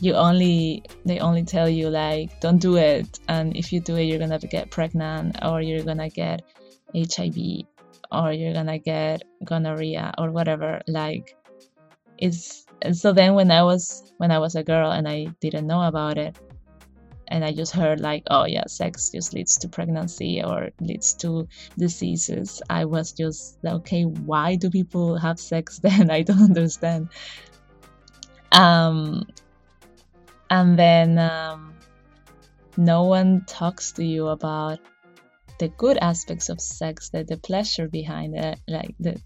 You only they only tell you like don't do it. And if you do it you're gonna get pregnant or you're gonna get hiv or you're gonna get gonorrhea or whatever. Like it's so then when i was when i was a girl and i didn't know about it and I just heard like, oh yeah, sex just leads to pregnancy or leads to diseases. I was just okay, why do people have sex then? I don't understand. Um, and then um, no one talks to you about the good aspects of sex, the the pleasure behind it, like the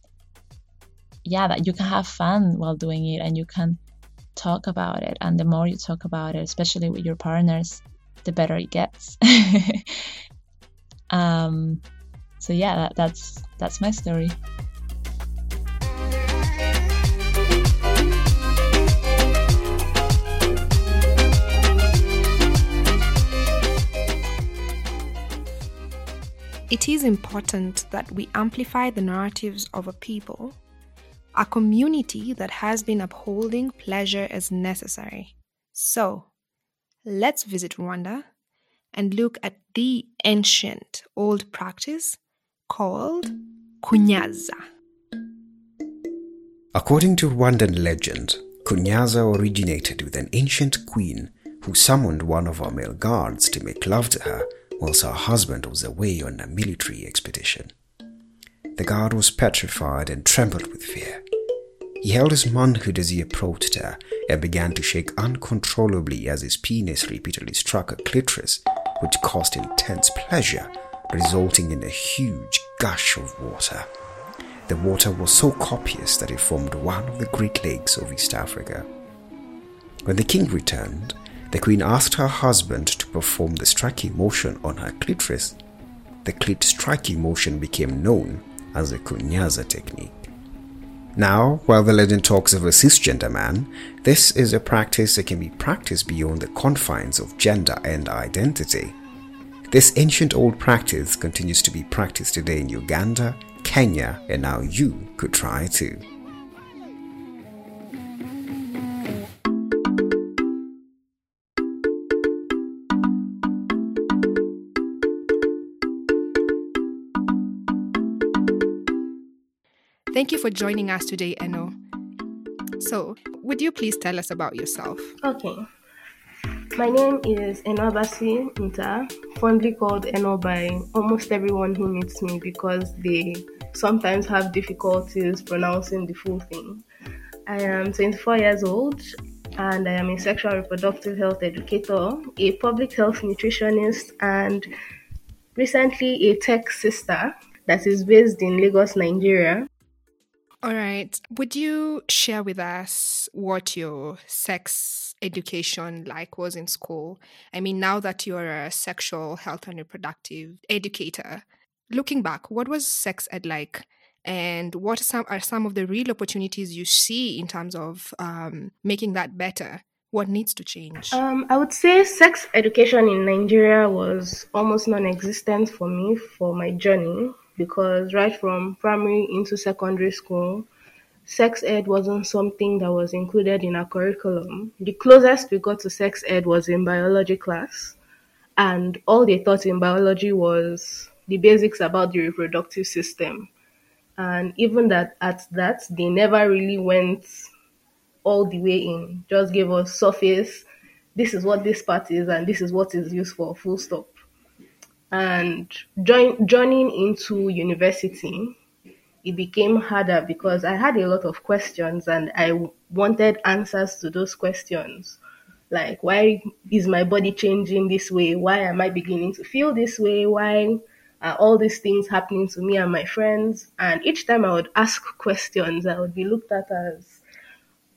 yeah, that you can have fun while doing it and you can talk about it. And the more you talk about it, especially with your partners, the better it gets. um, so yeah, that, that's that's my story. It is important that we amplify the narratives of a people, a community that has been upholding pleasure as necessary. So, let's visit Rwanda and look at the ancient old practice called kunyaza. According to Rwandan legend, kunyaza originated with an ancient queen who summoned one of her male guards to make love to her whilst her husband was away on a military expedition. The guard was petrified and trembled with fear. He held his manhood as he approached her and began to shake uncontrollably as his penis repeatedly struck her clitoris, which caused intense pleasure, resulting in a huge gush of water. The water was so copious that it formed one of the Great Lakes of East Africa. When the king returned, the queen asked her husband to perform the striking motion on her clitoris. The clit striking motion became known as the kunyaza technique. Now, while the legend talks of a cisgender man, this is a practice that can be practiced beyond the confines of gender and identity. This ancient old practice continues to be practiced today in Uganda, Kenya, and now you could try too. Thank you for joining us today, Eno. So, would you please tell us about yourself? Okay. My name is Enobasi Nta, fondly called Eno by almost everyone who meets me because they sometimes have difficulties pronouncing the full thing. I am 24 years old and I am a sexual reproductive health educator, a public health nutritionist, and recently a tech sister that is based in Lagos, Nigeria. All right. Would you share with us what your sex education like was in school? I mean, now that you're a sexual health and reproductive educator, looking back, what was sex ed like? And what are some, are some of the real opportunities you see in terms of um, making that better? What needs to change? Um, I would say sex education in Nigeria was almost non existent for me for my journey because right from primary into secondary school, sex ed wasn't something that was included in our curriculum. The closest we got to sex ed was in biology class, and all they taught in biology was the basics about the reproductive system. And even that at that, they never really went all the way in, just gave us surface. This is what this part is, and this is what is used for, full stop and join, joining into university it became harder because i had a lot of questions and i wanted answers to those questions. Like why is my body changing this way? Why am i beginning to feel this way? Why are all these things happening to me and my friends? And each time i would ask questions i would be looked at as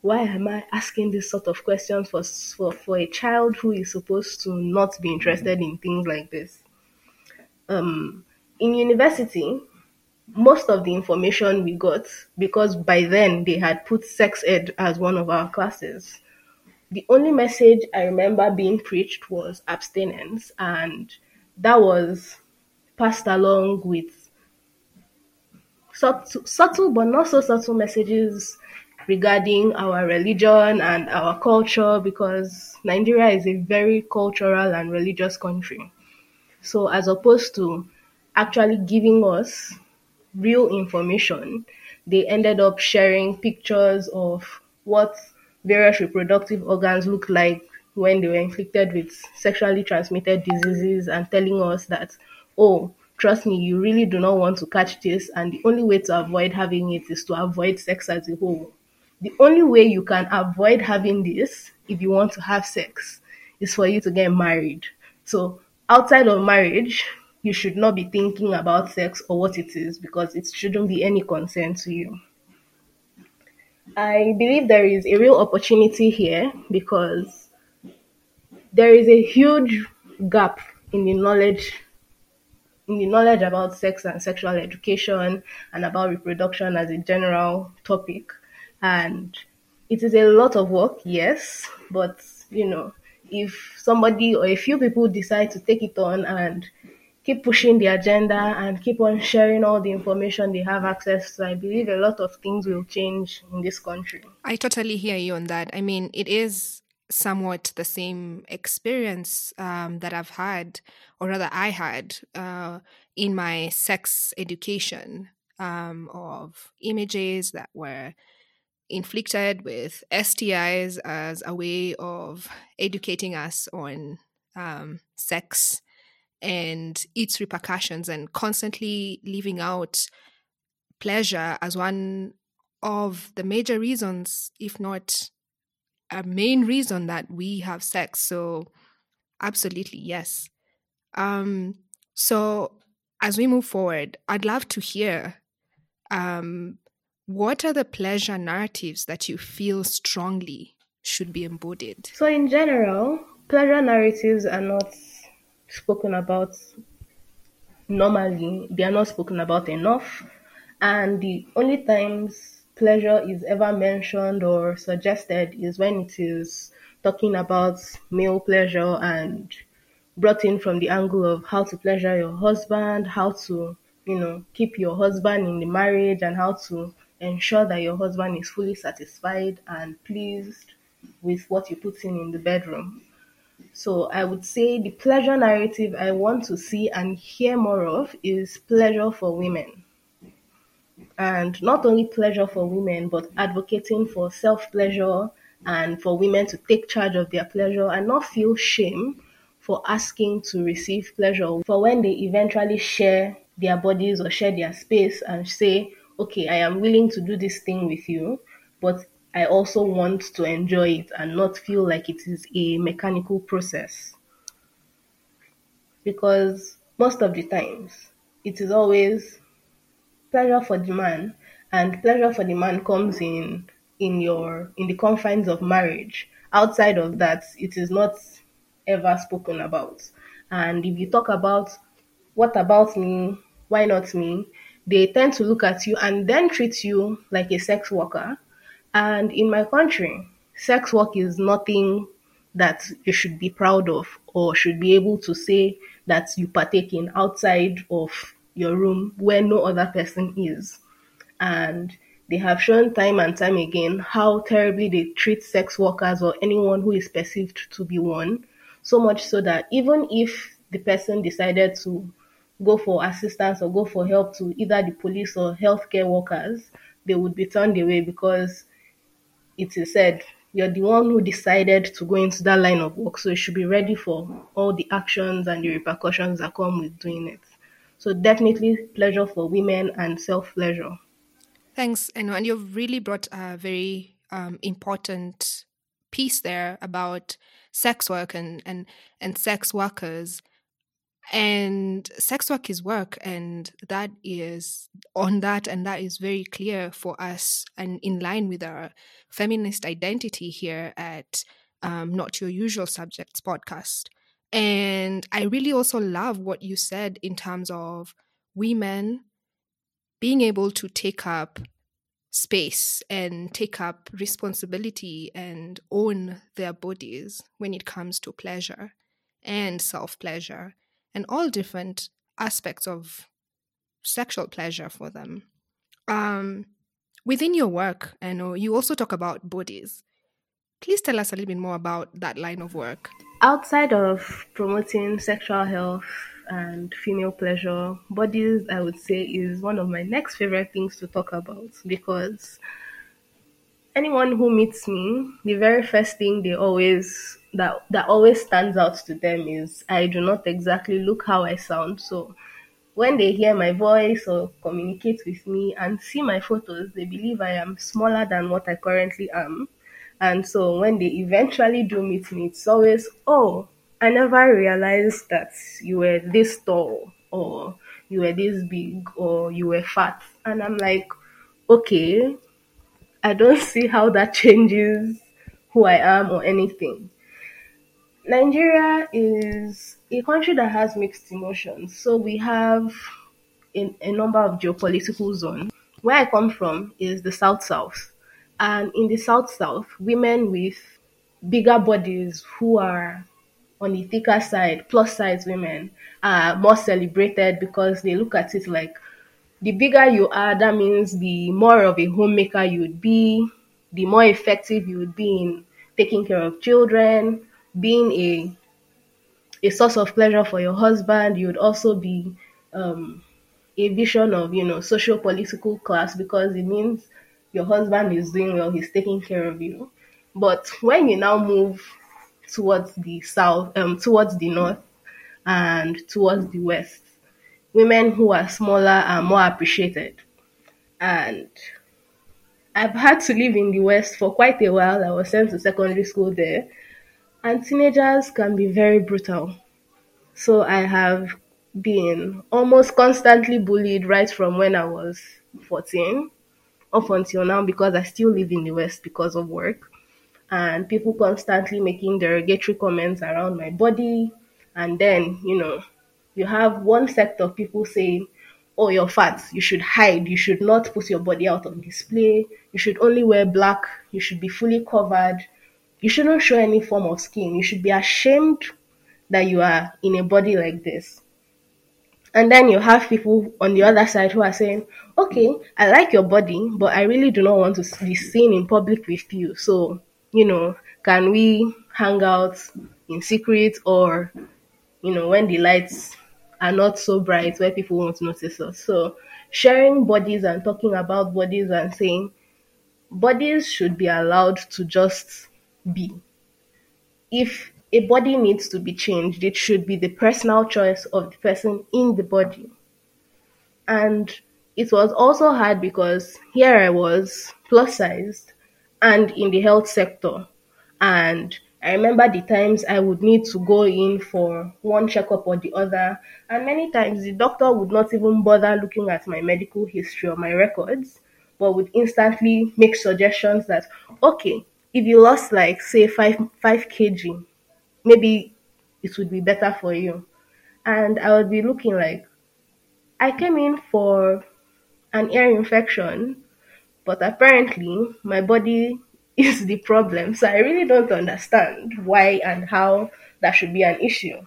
why am i asking this sort of questions for for, for a child who is supposed to not be interested in things like this um, in university, most of the information we got, because by then they had put sex ed as one of our classes, the only message I remember being preached was abstinence, and that was passed along with subtle, subtle but not so subtle messages regarding our religion and our culture because Nigeria is a very cultural and religious country. So as opposed to actually giving us real information, they ended up sharing pictures of what various reproductive organs look like when they were inflicted with sexually transmitted diseases and telling us that, oh, trust me, you really do not want to catch this, and the only way to avoid having it is to avoid sex as a whole. The only way you can avoid having this, if you want to have sex, is for you to get married. So outside of marriage, you should not be thinking about sex or what it is because it shouldn't be any concern to you. I believe there is a real opportunity here because there is a huge gap in the knowledge in the knowledge about sex and sexual education and about reproduction as a general topic and it is a lot of work yes but you know if somebody or a few people decide to take it on and keep pushing the agenda and keep on sharing all the information they have access to, I believe a lot of things will change in this country. I totally hear you on that. I mean, it is somewhat the same experience um, that I've had, or rather, I had uh, in my sex education um, of images that were inflicted with STIs as a way of educating us on um, sex and its repercussions and constantly leaving out pleasure as one of the major reasons, if not a main reason that we have sex. So, absolutely, yes. Um, so, as we move forward, I'd love to hear um, what are the pleasure narratives that you feel strongly should be embodied? So, in general, pleasure narratives are not spoken about normally, they are not spoken about enough. And the only times pleasure is ever mentioned or suggested is when it is talking about male pleasure and brought in from the angle of how to pleasure your husband, how to, you know, keep your husband in the marriage and how to ensure that your husband is fully satisfied and pleased with what you put in in the bedroom. So I would say the pleasure narrative I want to see and hear more of is pleasure for women. And not only pleasure for women, but advocating for self pleasure and for women to take charge of their pleasure and not feel shame for asking to receive pleasure. For when they eventually share their bodies or share their space and say, okay, I am willing to do this thing with you, but I also want to enjoy it and not feel like it is a mechanical process. Because most of the times, it is always pleasure for the man, and pleasure for the man comes in in your in the confines of marriage. Outside of that, it is not ever spoken about. And if you talk about what about me, why not me, they tend to look at you and then treat you like a sex worker and in my country, sex work is nothing that you should be proud of or should be able to say that you partake in outside of your room where no other person is. And they have shown time and time again how terribly they treat sex workers or anyone who is perceived to be one. So much so that even if the person decided to go for assistance or go for help to either the police or healthcare workers, they would be turned away because it is said you're the one who decided to go into that line of work, so you should be ready for all the actions and the repercussions that come with doing it. So definitely pleasure for women and self pleasure. Thanks, and, and you've really brought a very um, important piece there about sex work and, and, and sex workers and sex work is work and that is on that and that is very clear for us and in line with our feminist identity here at um, not your usual subjects podcast. And i really also love what you said in terms of women being able to take up space and take up responsibility and own their bodies when it comes to pleasure and self pleasure and all different aspects of sexual pleasure for them. Um, within your work, I know you also talk about bodies. Please tell us a little bit more about that line of work. Outside of promoting sexual health and female pleasure, bodies, I would say, is one of my next favorite things to talk about because anyone who meets me, the very first thing they always that that always stands out to them is I do not exactly look how I sound. So when they hear my voice or communicate with me and see my photos, they believe I am smaller than what I currently am. And so when they eventually do meet me, it's always, oh, I never realized that you were this tall or you were this big or you were fat. And I'm like, okay, I don't see how that changes who I am or anything. Nigeria is a country that has mixed emotions. So we have a, a number of geopolitical zones. Where I come from is the South South. And in the South South, women with bigger bodies who are on the thicker side, plus size women are more celebrated because they look at it like the bigger you are, that means the more of a homemaker you would be, the more effective you would be in taking care of children, being a a source of pleasure for your husband. You would also be um, a vision of you know social political class because it means your husband is doing well, he's taking care of you. But when you now move towards the south, um, towards the north, and towards the west, women who are smaller are more appreciated. And I've had to live in the west for quite a while. I was sent to secondary school there, and teenagers can be very brutal. So I have been almost constantly bullied right from when I was 14 up until now because I still live in the West because of work. And people constantly making derogatory comments around my body. And then, you know, you have one sect of people saying, oh, you're fat, you should hide, you should not put your body out on display, you should only wear black, you should be fully covered, you shouldn't show any form of skin, you should be ashamed that you are in a body like this. And then you have people on the other side who are saying, okay, I like your body, but I really do not want to be seen in public with you. So, you know, can we hang out in secret or, you know, when the lights are not so bright where people won't notice us? So, sharing bodies and talking about bodies and saying bodies should be allowed to just be. If a body needs to be changed, it should be the personal choice of the person in the body. And it was also hard because here I was plus sized and in the health sector. And I remember the times I would need to go in for one checkup or the other, and many times the doctor would not even bother looking at my medical history or my records, but would instantly make suggestions that, okay, if you lost like say five five kg, maybe it would be better for you. And I would be looking like, I came in for an ear infection, but apparently my body is the problem. So I really don't understand why and how that should be an issue.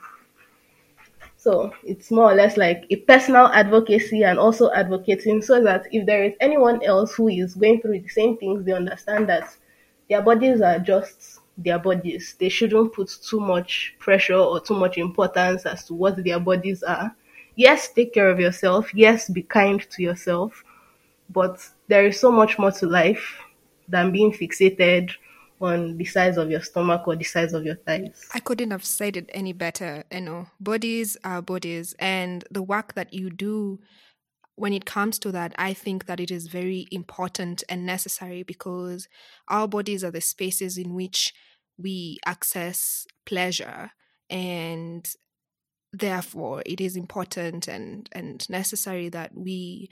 So it's more or less like a personal advocacy and also advocating so that if there is anyone else who is going through the same things, they understand that their bodies are just their bodies. They shouldn't put too much pressure or too much importance as to what their bodies are. Yes, take care of yourself. Yes, be kind to yourself. But there is so much more to life than being fixated on the size of your stomach or the size of your thighs. I couldn't have said it any better. You know, bodies are bodies, and the work that you do when it comes to that, I think that it is very important and necessary because our bodies are the spaces in which we access pleasure and therefore it is important and and necessary that we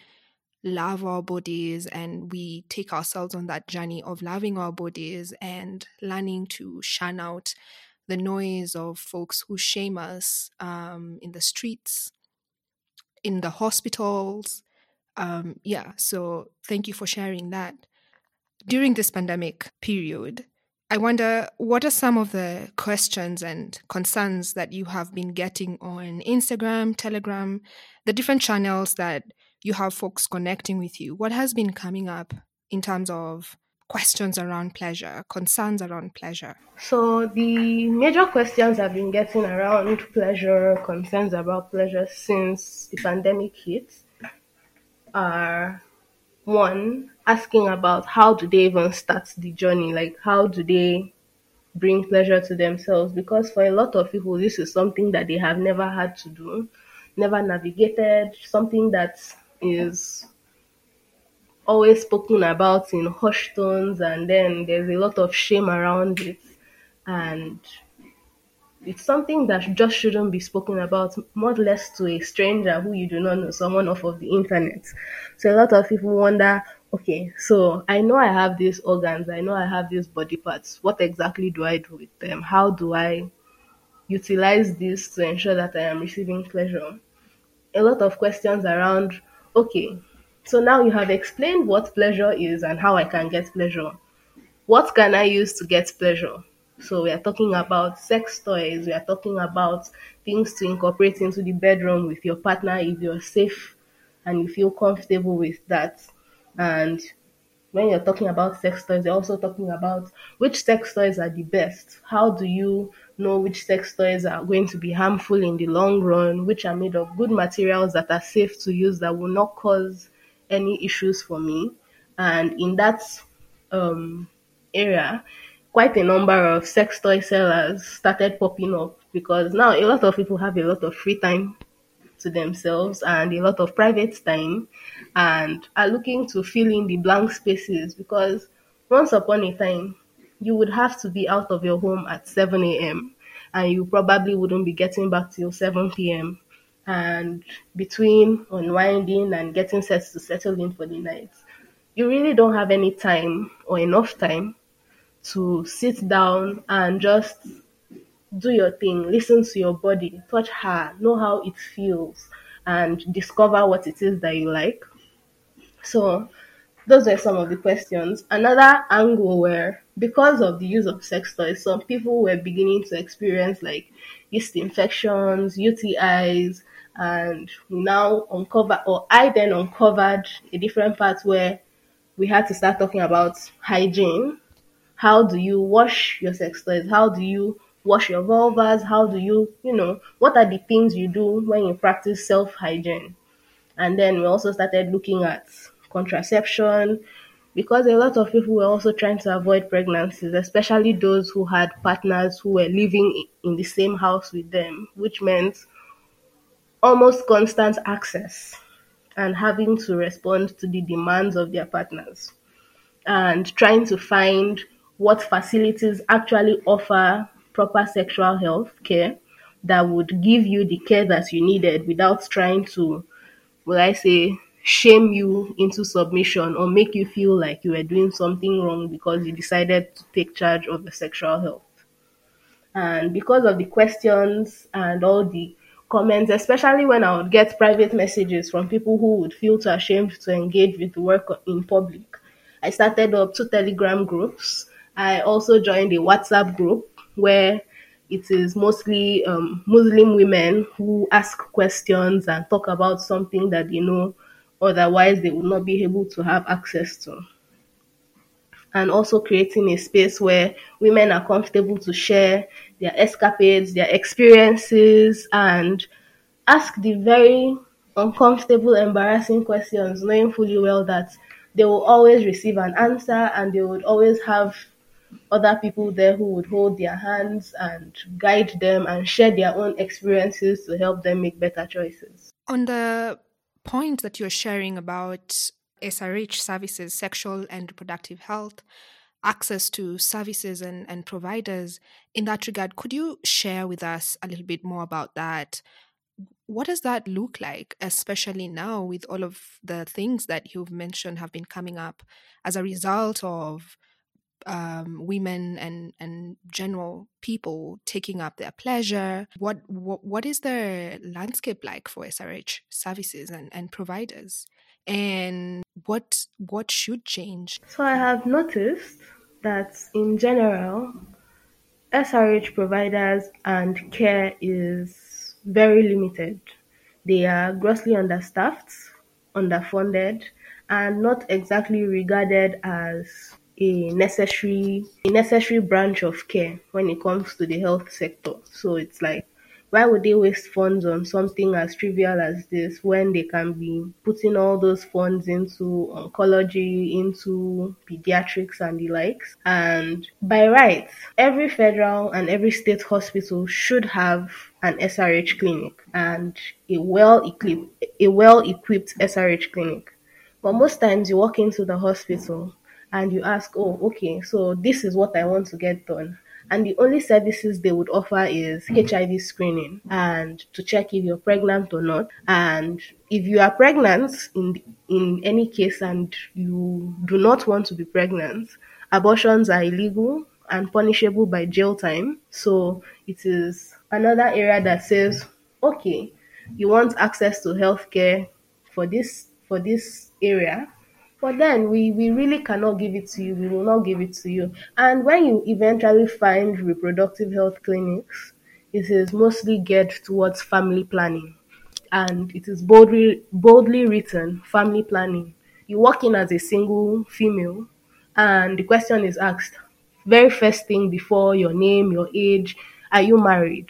love our bodies and we take ourselves on that journey of loving our bodies and learning to shun out the noise of folks who shame us um, in the streets in the hospitals um, yeah so thank you for sharing that during this pandemic period I wonder what are some of the questions and concerns that you have been getting on Instagram, Telegram, the different channels that you have folks connecting with you? What has been coming up in terms of questions around pleasure, concerns around pleasure? So, the major questions I've been getting around pleasure, concerns about pleasure since the pandemic hit are one, asking about how do they even start the journey, like how do they bring pleasure to themselves because for a lot of people this is something that they have never had to do never navigated something that is always spoken about in hushed tones and then there's a lot of shame around it and it's something that just shouldn't be spoken about, much less to a stranger who you do not know, someone off of the internet. So a lot of people wonder, okay, so I know I have these organs, I know I have these body parts. What exactly do I do with them? How do I utilize this to ensure that I am receiving pleasure? A lot of questions around, okay, so now you have explained what pleasure is and how I can get pleasure. What can I use to get pleasure? So we are talking about sex toys, we are talking about things to incorporate into the bedroom with your partner if you're safe and you feel comfortable with that. And when you're talking about sex toys, you're also talking about which sex toys are the best. How do you know which sex toys are going to be harmful in the long run, which are made of good materials that are safe to use that will not cause any issues for me? And in that um, area, quite a number of sex toy sellers started popping up because now a lot of people have a lot of free time to themselves and a lot of private time and are looking to fill in the blank spaces because once upon a time you would have to be out of your home at 7 a.m. and you probably wouldn't be getting back till 7 p.m. And between unwinding and getting set to settle in for the night, you really don't have any time or enough time to sit down and just do your thing, listen to your body, touch her, know how it feels, and discover what it is that you like. So, those were some of the questions. Another angle where, because of the use of sex toys, some people were beginning to experience like yeast infections, UTIs, and we now uncover, or I then uncovered a different part where we had to start talking about hygiene. How do you wash your sex toys? How do you wash your vulvas? How do you, you know, what are the things you do when you practice self hygiene? And then we also started looking at contraception because a lot of people were also trying to avoid pregnancies, especially those who had partners who were living in the same house with them, which meant almost constant access and having to respond to the demands of their partners and trying to find what facilities actually offer proper sexual health care that would give you the care that you needed without trying to, will I say, shame you into submission or make you feel like you were doing something wrong because you decided to take charge of your sexual health. And because of the questions and all the comments, especially when I would get private messages from people who would feel too ashamed to engage with the work in public, I started up two Telegram groups. I also joined a WhatsApp group where it is mostly um, Muslim women who ask questions and talk about something that they know otherwise they would not be able to have access to. And also creating a space where women are comfortable to share their escapades, their experiences, and ask the very uncomfortable, embarrassing questions, knowing fully well that they will always receive an answer and they would always have other people there who would hold their hands and guide them and share their own experiences to help them make better choices. On the point that you're sharing about SRH services, sexual and reproductive health, access to services and, and providers, in that regard, could you share with us a little bit more about that? What does that look like, especially now with all of the things that you've mentioned have been coming up as a result of um, women and and general people taking up their pleasure? What what what is the landscape like for SRH services and, and providers? And what what should change? So I have noticed that in general, SRH providers and care is very limited. They are grossly understaffed, underfunded, and not exactly regarded as a necessary a necessary branch of care when it comes to the health sector. So it's like why would they waste funds on something as trivial as this when they can be putting all those funds into oncology, into pediatrics and the likes? And by rights, every federal and every state hospital should have an SRH clinic and a well equipped a well equipped SRH clinic. But most times you walk into the hospital and you ask, oh, okay, so this is what I want to get done. And the only services they would offer is HIV screening and to check if you're pregnant or not. And if you are pregnant in in any case and you do not want to be pregnant, abortions are illegal and punishable by jail time. So it is another area that says, okay, you want access to healthcare for this for this area, But then we, we really cannot give it to you. We will not give it to you. And when you eventually find reproductive health clinics, it is mostly geared towards family planning. And it is boldly boldly written family planning. You walk in as a single female and the question is asked, very first thing before your name, your age, are you married?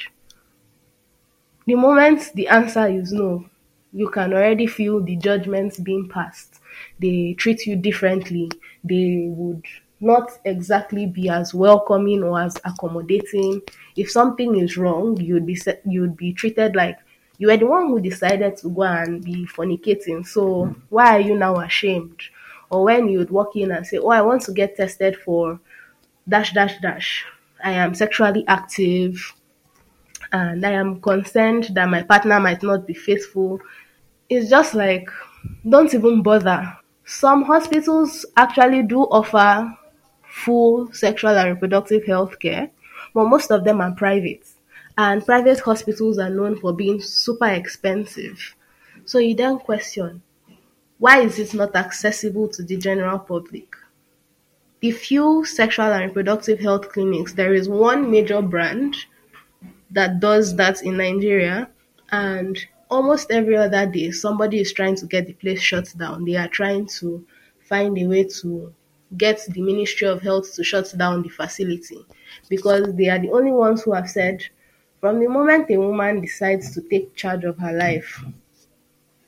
The moment the answer is no, you can already feel the judgments being passed. They treat you differently. They would not exactly be as welcoming or as accommodating. If something is wrong, you'd be you'd be treated like you were the one who decided to go and be fornicating. So hmm. why are you now ashamed? Or when you'd walk in and say, "Oh, I want to get tested for dash dash dash. I am sexually active and I am concerned that my partner might not be faithful. It's just like, don't even bother. Some hospitals actually do offer full sexual and reproductive health care, but most of them are private. And private hospitals are known for being super expensive. So you then question, why is it not accessible to the general public? The few sexual and reproductive health clinics, there is one major brand that does that in Nigeria, and almost every other day somebody is trying to get the place shut down. They are trying to find a way to get the Ministry of Health to shut down the facility because they are the only ones who have said from the moment a woman decides to take charge of her life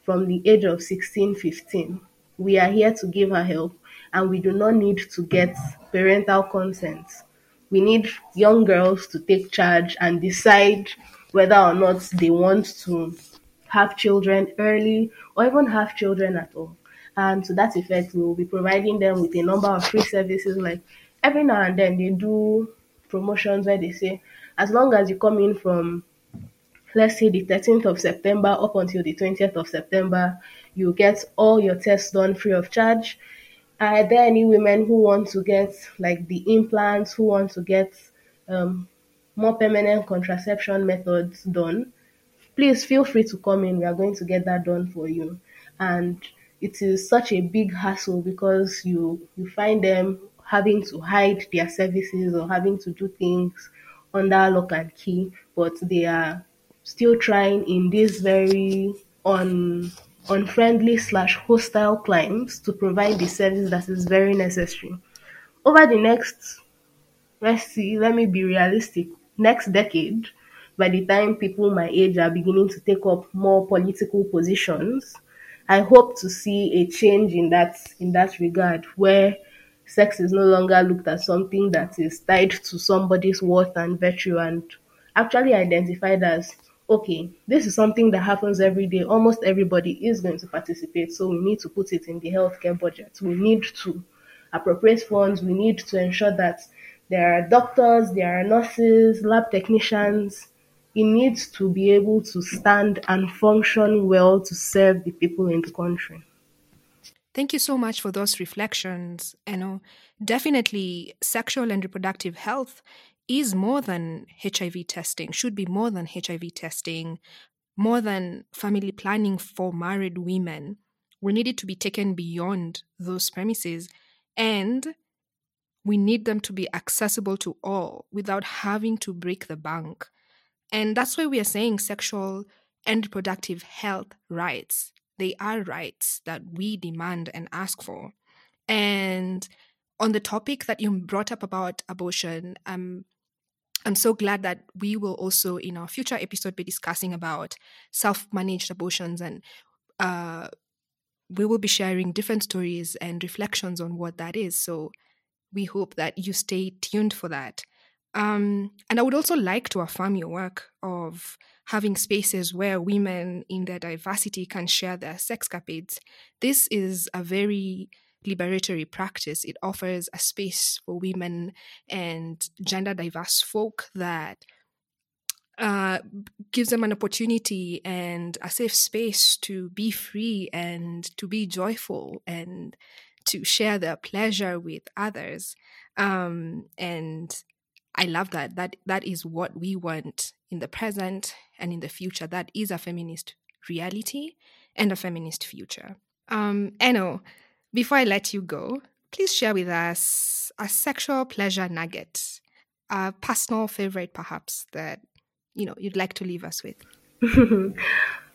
from the age of 16, 15, we are here to give her help and we do not need to get parental consent. We need young girls to take charge and decide whether or not they want to have children early or even have children at all. And to that effect, we will be providing them with a number of free services. Like every now and then, they do promotions where they say, as long as you come in from, let's say, the 13th of September up until the 20th of September, you get all your tests done free of charge are there any women who want to get like the implants, who want to get um, more permanent contraception methods done? Please feel free to come in. We are going to get that done for you. And it is such a big hassle because you you find them having to hide their services or having to do things under lock and key, but they are still trying in these very un unfriendly slash hostile climes to provide the service that is very necessary. Over the next, let's see, let me be realistic, next decade, by the time people my age are beginning to take up more political positions, I hope to see a change in that in that regard where sex is no longer looked at something that is tied to somebody's worth and virtue and actually identified as okay, this is something that happens every day. Almost everybody is going to participate. So we need to put it in the healthcare budget. We need to appropriate funds. We need to ensure that there are doctors, there are nurses, lab technicians. It needs to be able to stand and function well to serve the people in the country. Thank you so much for those reflections. You know, definitely sexual and reproductive health is more than HIV testing, should be more than HIV testing, more than family planning for married women. We need it to be taken beyond those premises and we need them to be accessible to all without having to break the bank. And that's why we are saying sexual and reproductive health rights. They are rights that we demand and ask for. And on the topic that you brought up about abortion, um, I'm so glad that we will also in our future episode be discussing about self-managed abortions and uh, we will be sharing different stories and reflections on what that is. So we hope that you stay tuned for that. Um, and I would also like to affirm your work of having spaces where women in their diversity can share their sexcapades. This is a very liberatory practice. It offers a space for women and gender diverse folk that uh, gives them an opportunity and a safe space to be free and to be joyful and to share their pleasure with others. Um, and I love that. That that is what we want in the present and in the future. That is a feminist reality and a feminist future. Um, Eno, Before I let you go, please share with us a sexual pleasure nugget, a personal favorite perhaps that you know you'd like to leave us with.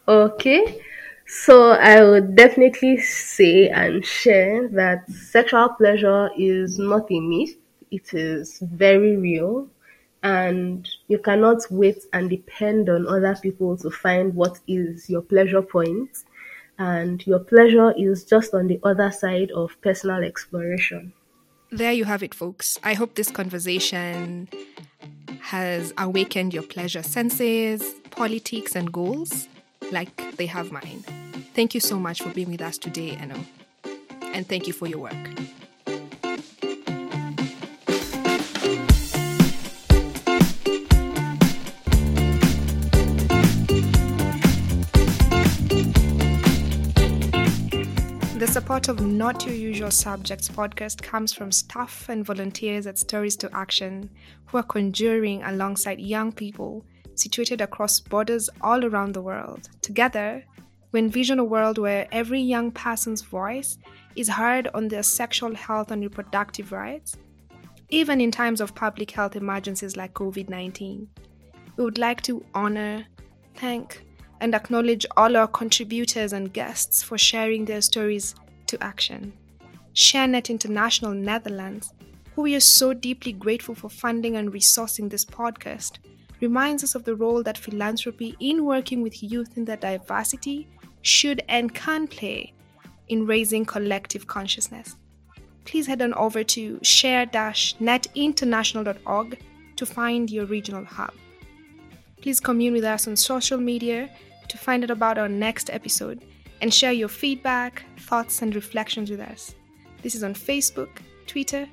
okay. So I would definitely say and share that sexual pleasure is not a myth. It is very real and you cannot wait and depend on other people to find what is your pleasure point and your pleasure is just on the other side of personal exploration. There you have it, folks. I hope this conversation has awakened your pleasure senses, politics, and goals like they have mine. Thank you so much for being with us today, Eno. And thank you for your work. Support of Not Your Usual Subjects podcast comes from staff and volunteers at Stories to Action who are conjuring alongside young people situated across borders all around the world. Together, we envision a world where every young person's voice is heard on their sexual health and reproductive rights, even in times of public health emergencies like COVID 19. We would like to honor, thank, and acknowledge all our contributors and guests for sharing their stories to action. ShareNet International Netherlands, who we are so deeply grateful for funding and resourcing this podcast, reminds us of the role that philanthropy in working with youth in their diversity should and can play in raising collective consciousness. Please head on over to share-netinternational.org to find your regional hub. Please commune with us on social media to find out about our next episode and share your feedback, thoughts, and reflections with us. This is on Facebook, Twitter,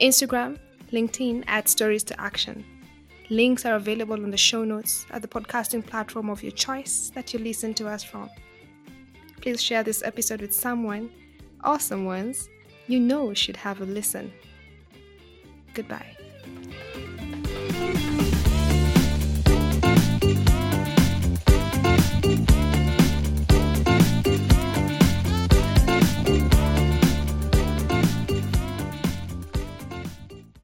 Instagram, LinkedIn at Stories to Action. Links are available on the show notes at the podcasting platform of your choice that you listen to us from. Please share this episode with someone or someone's you know should have a listen. Goodbye.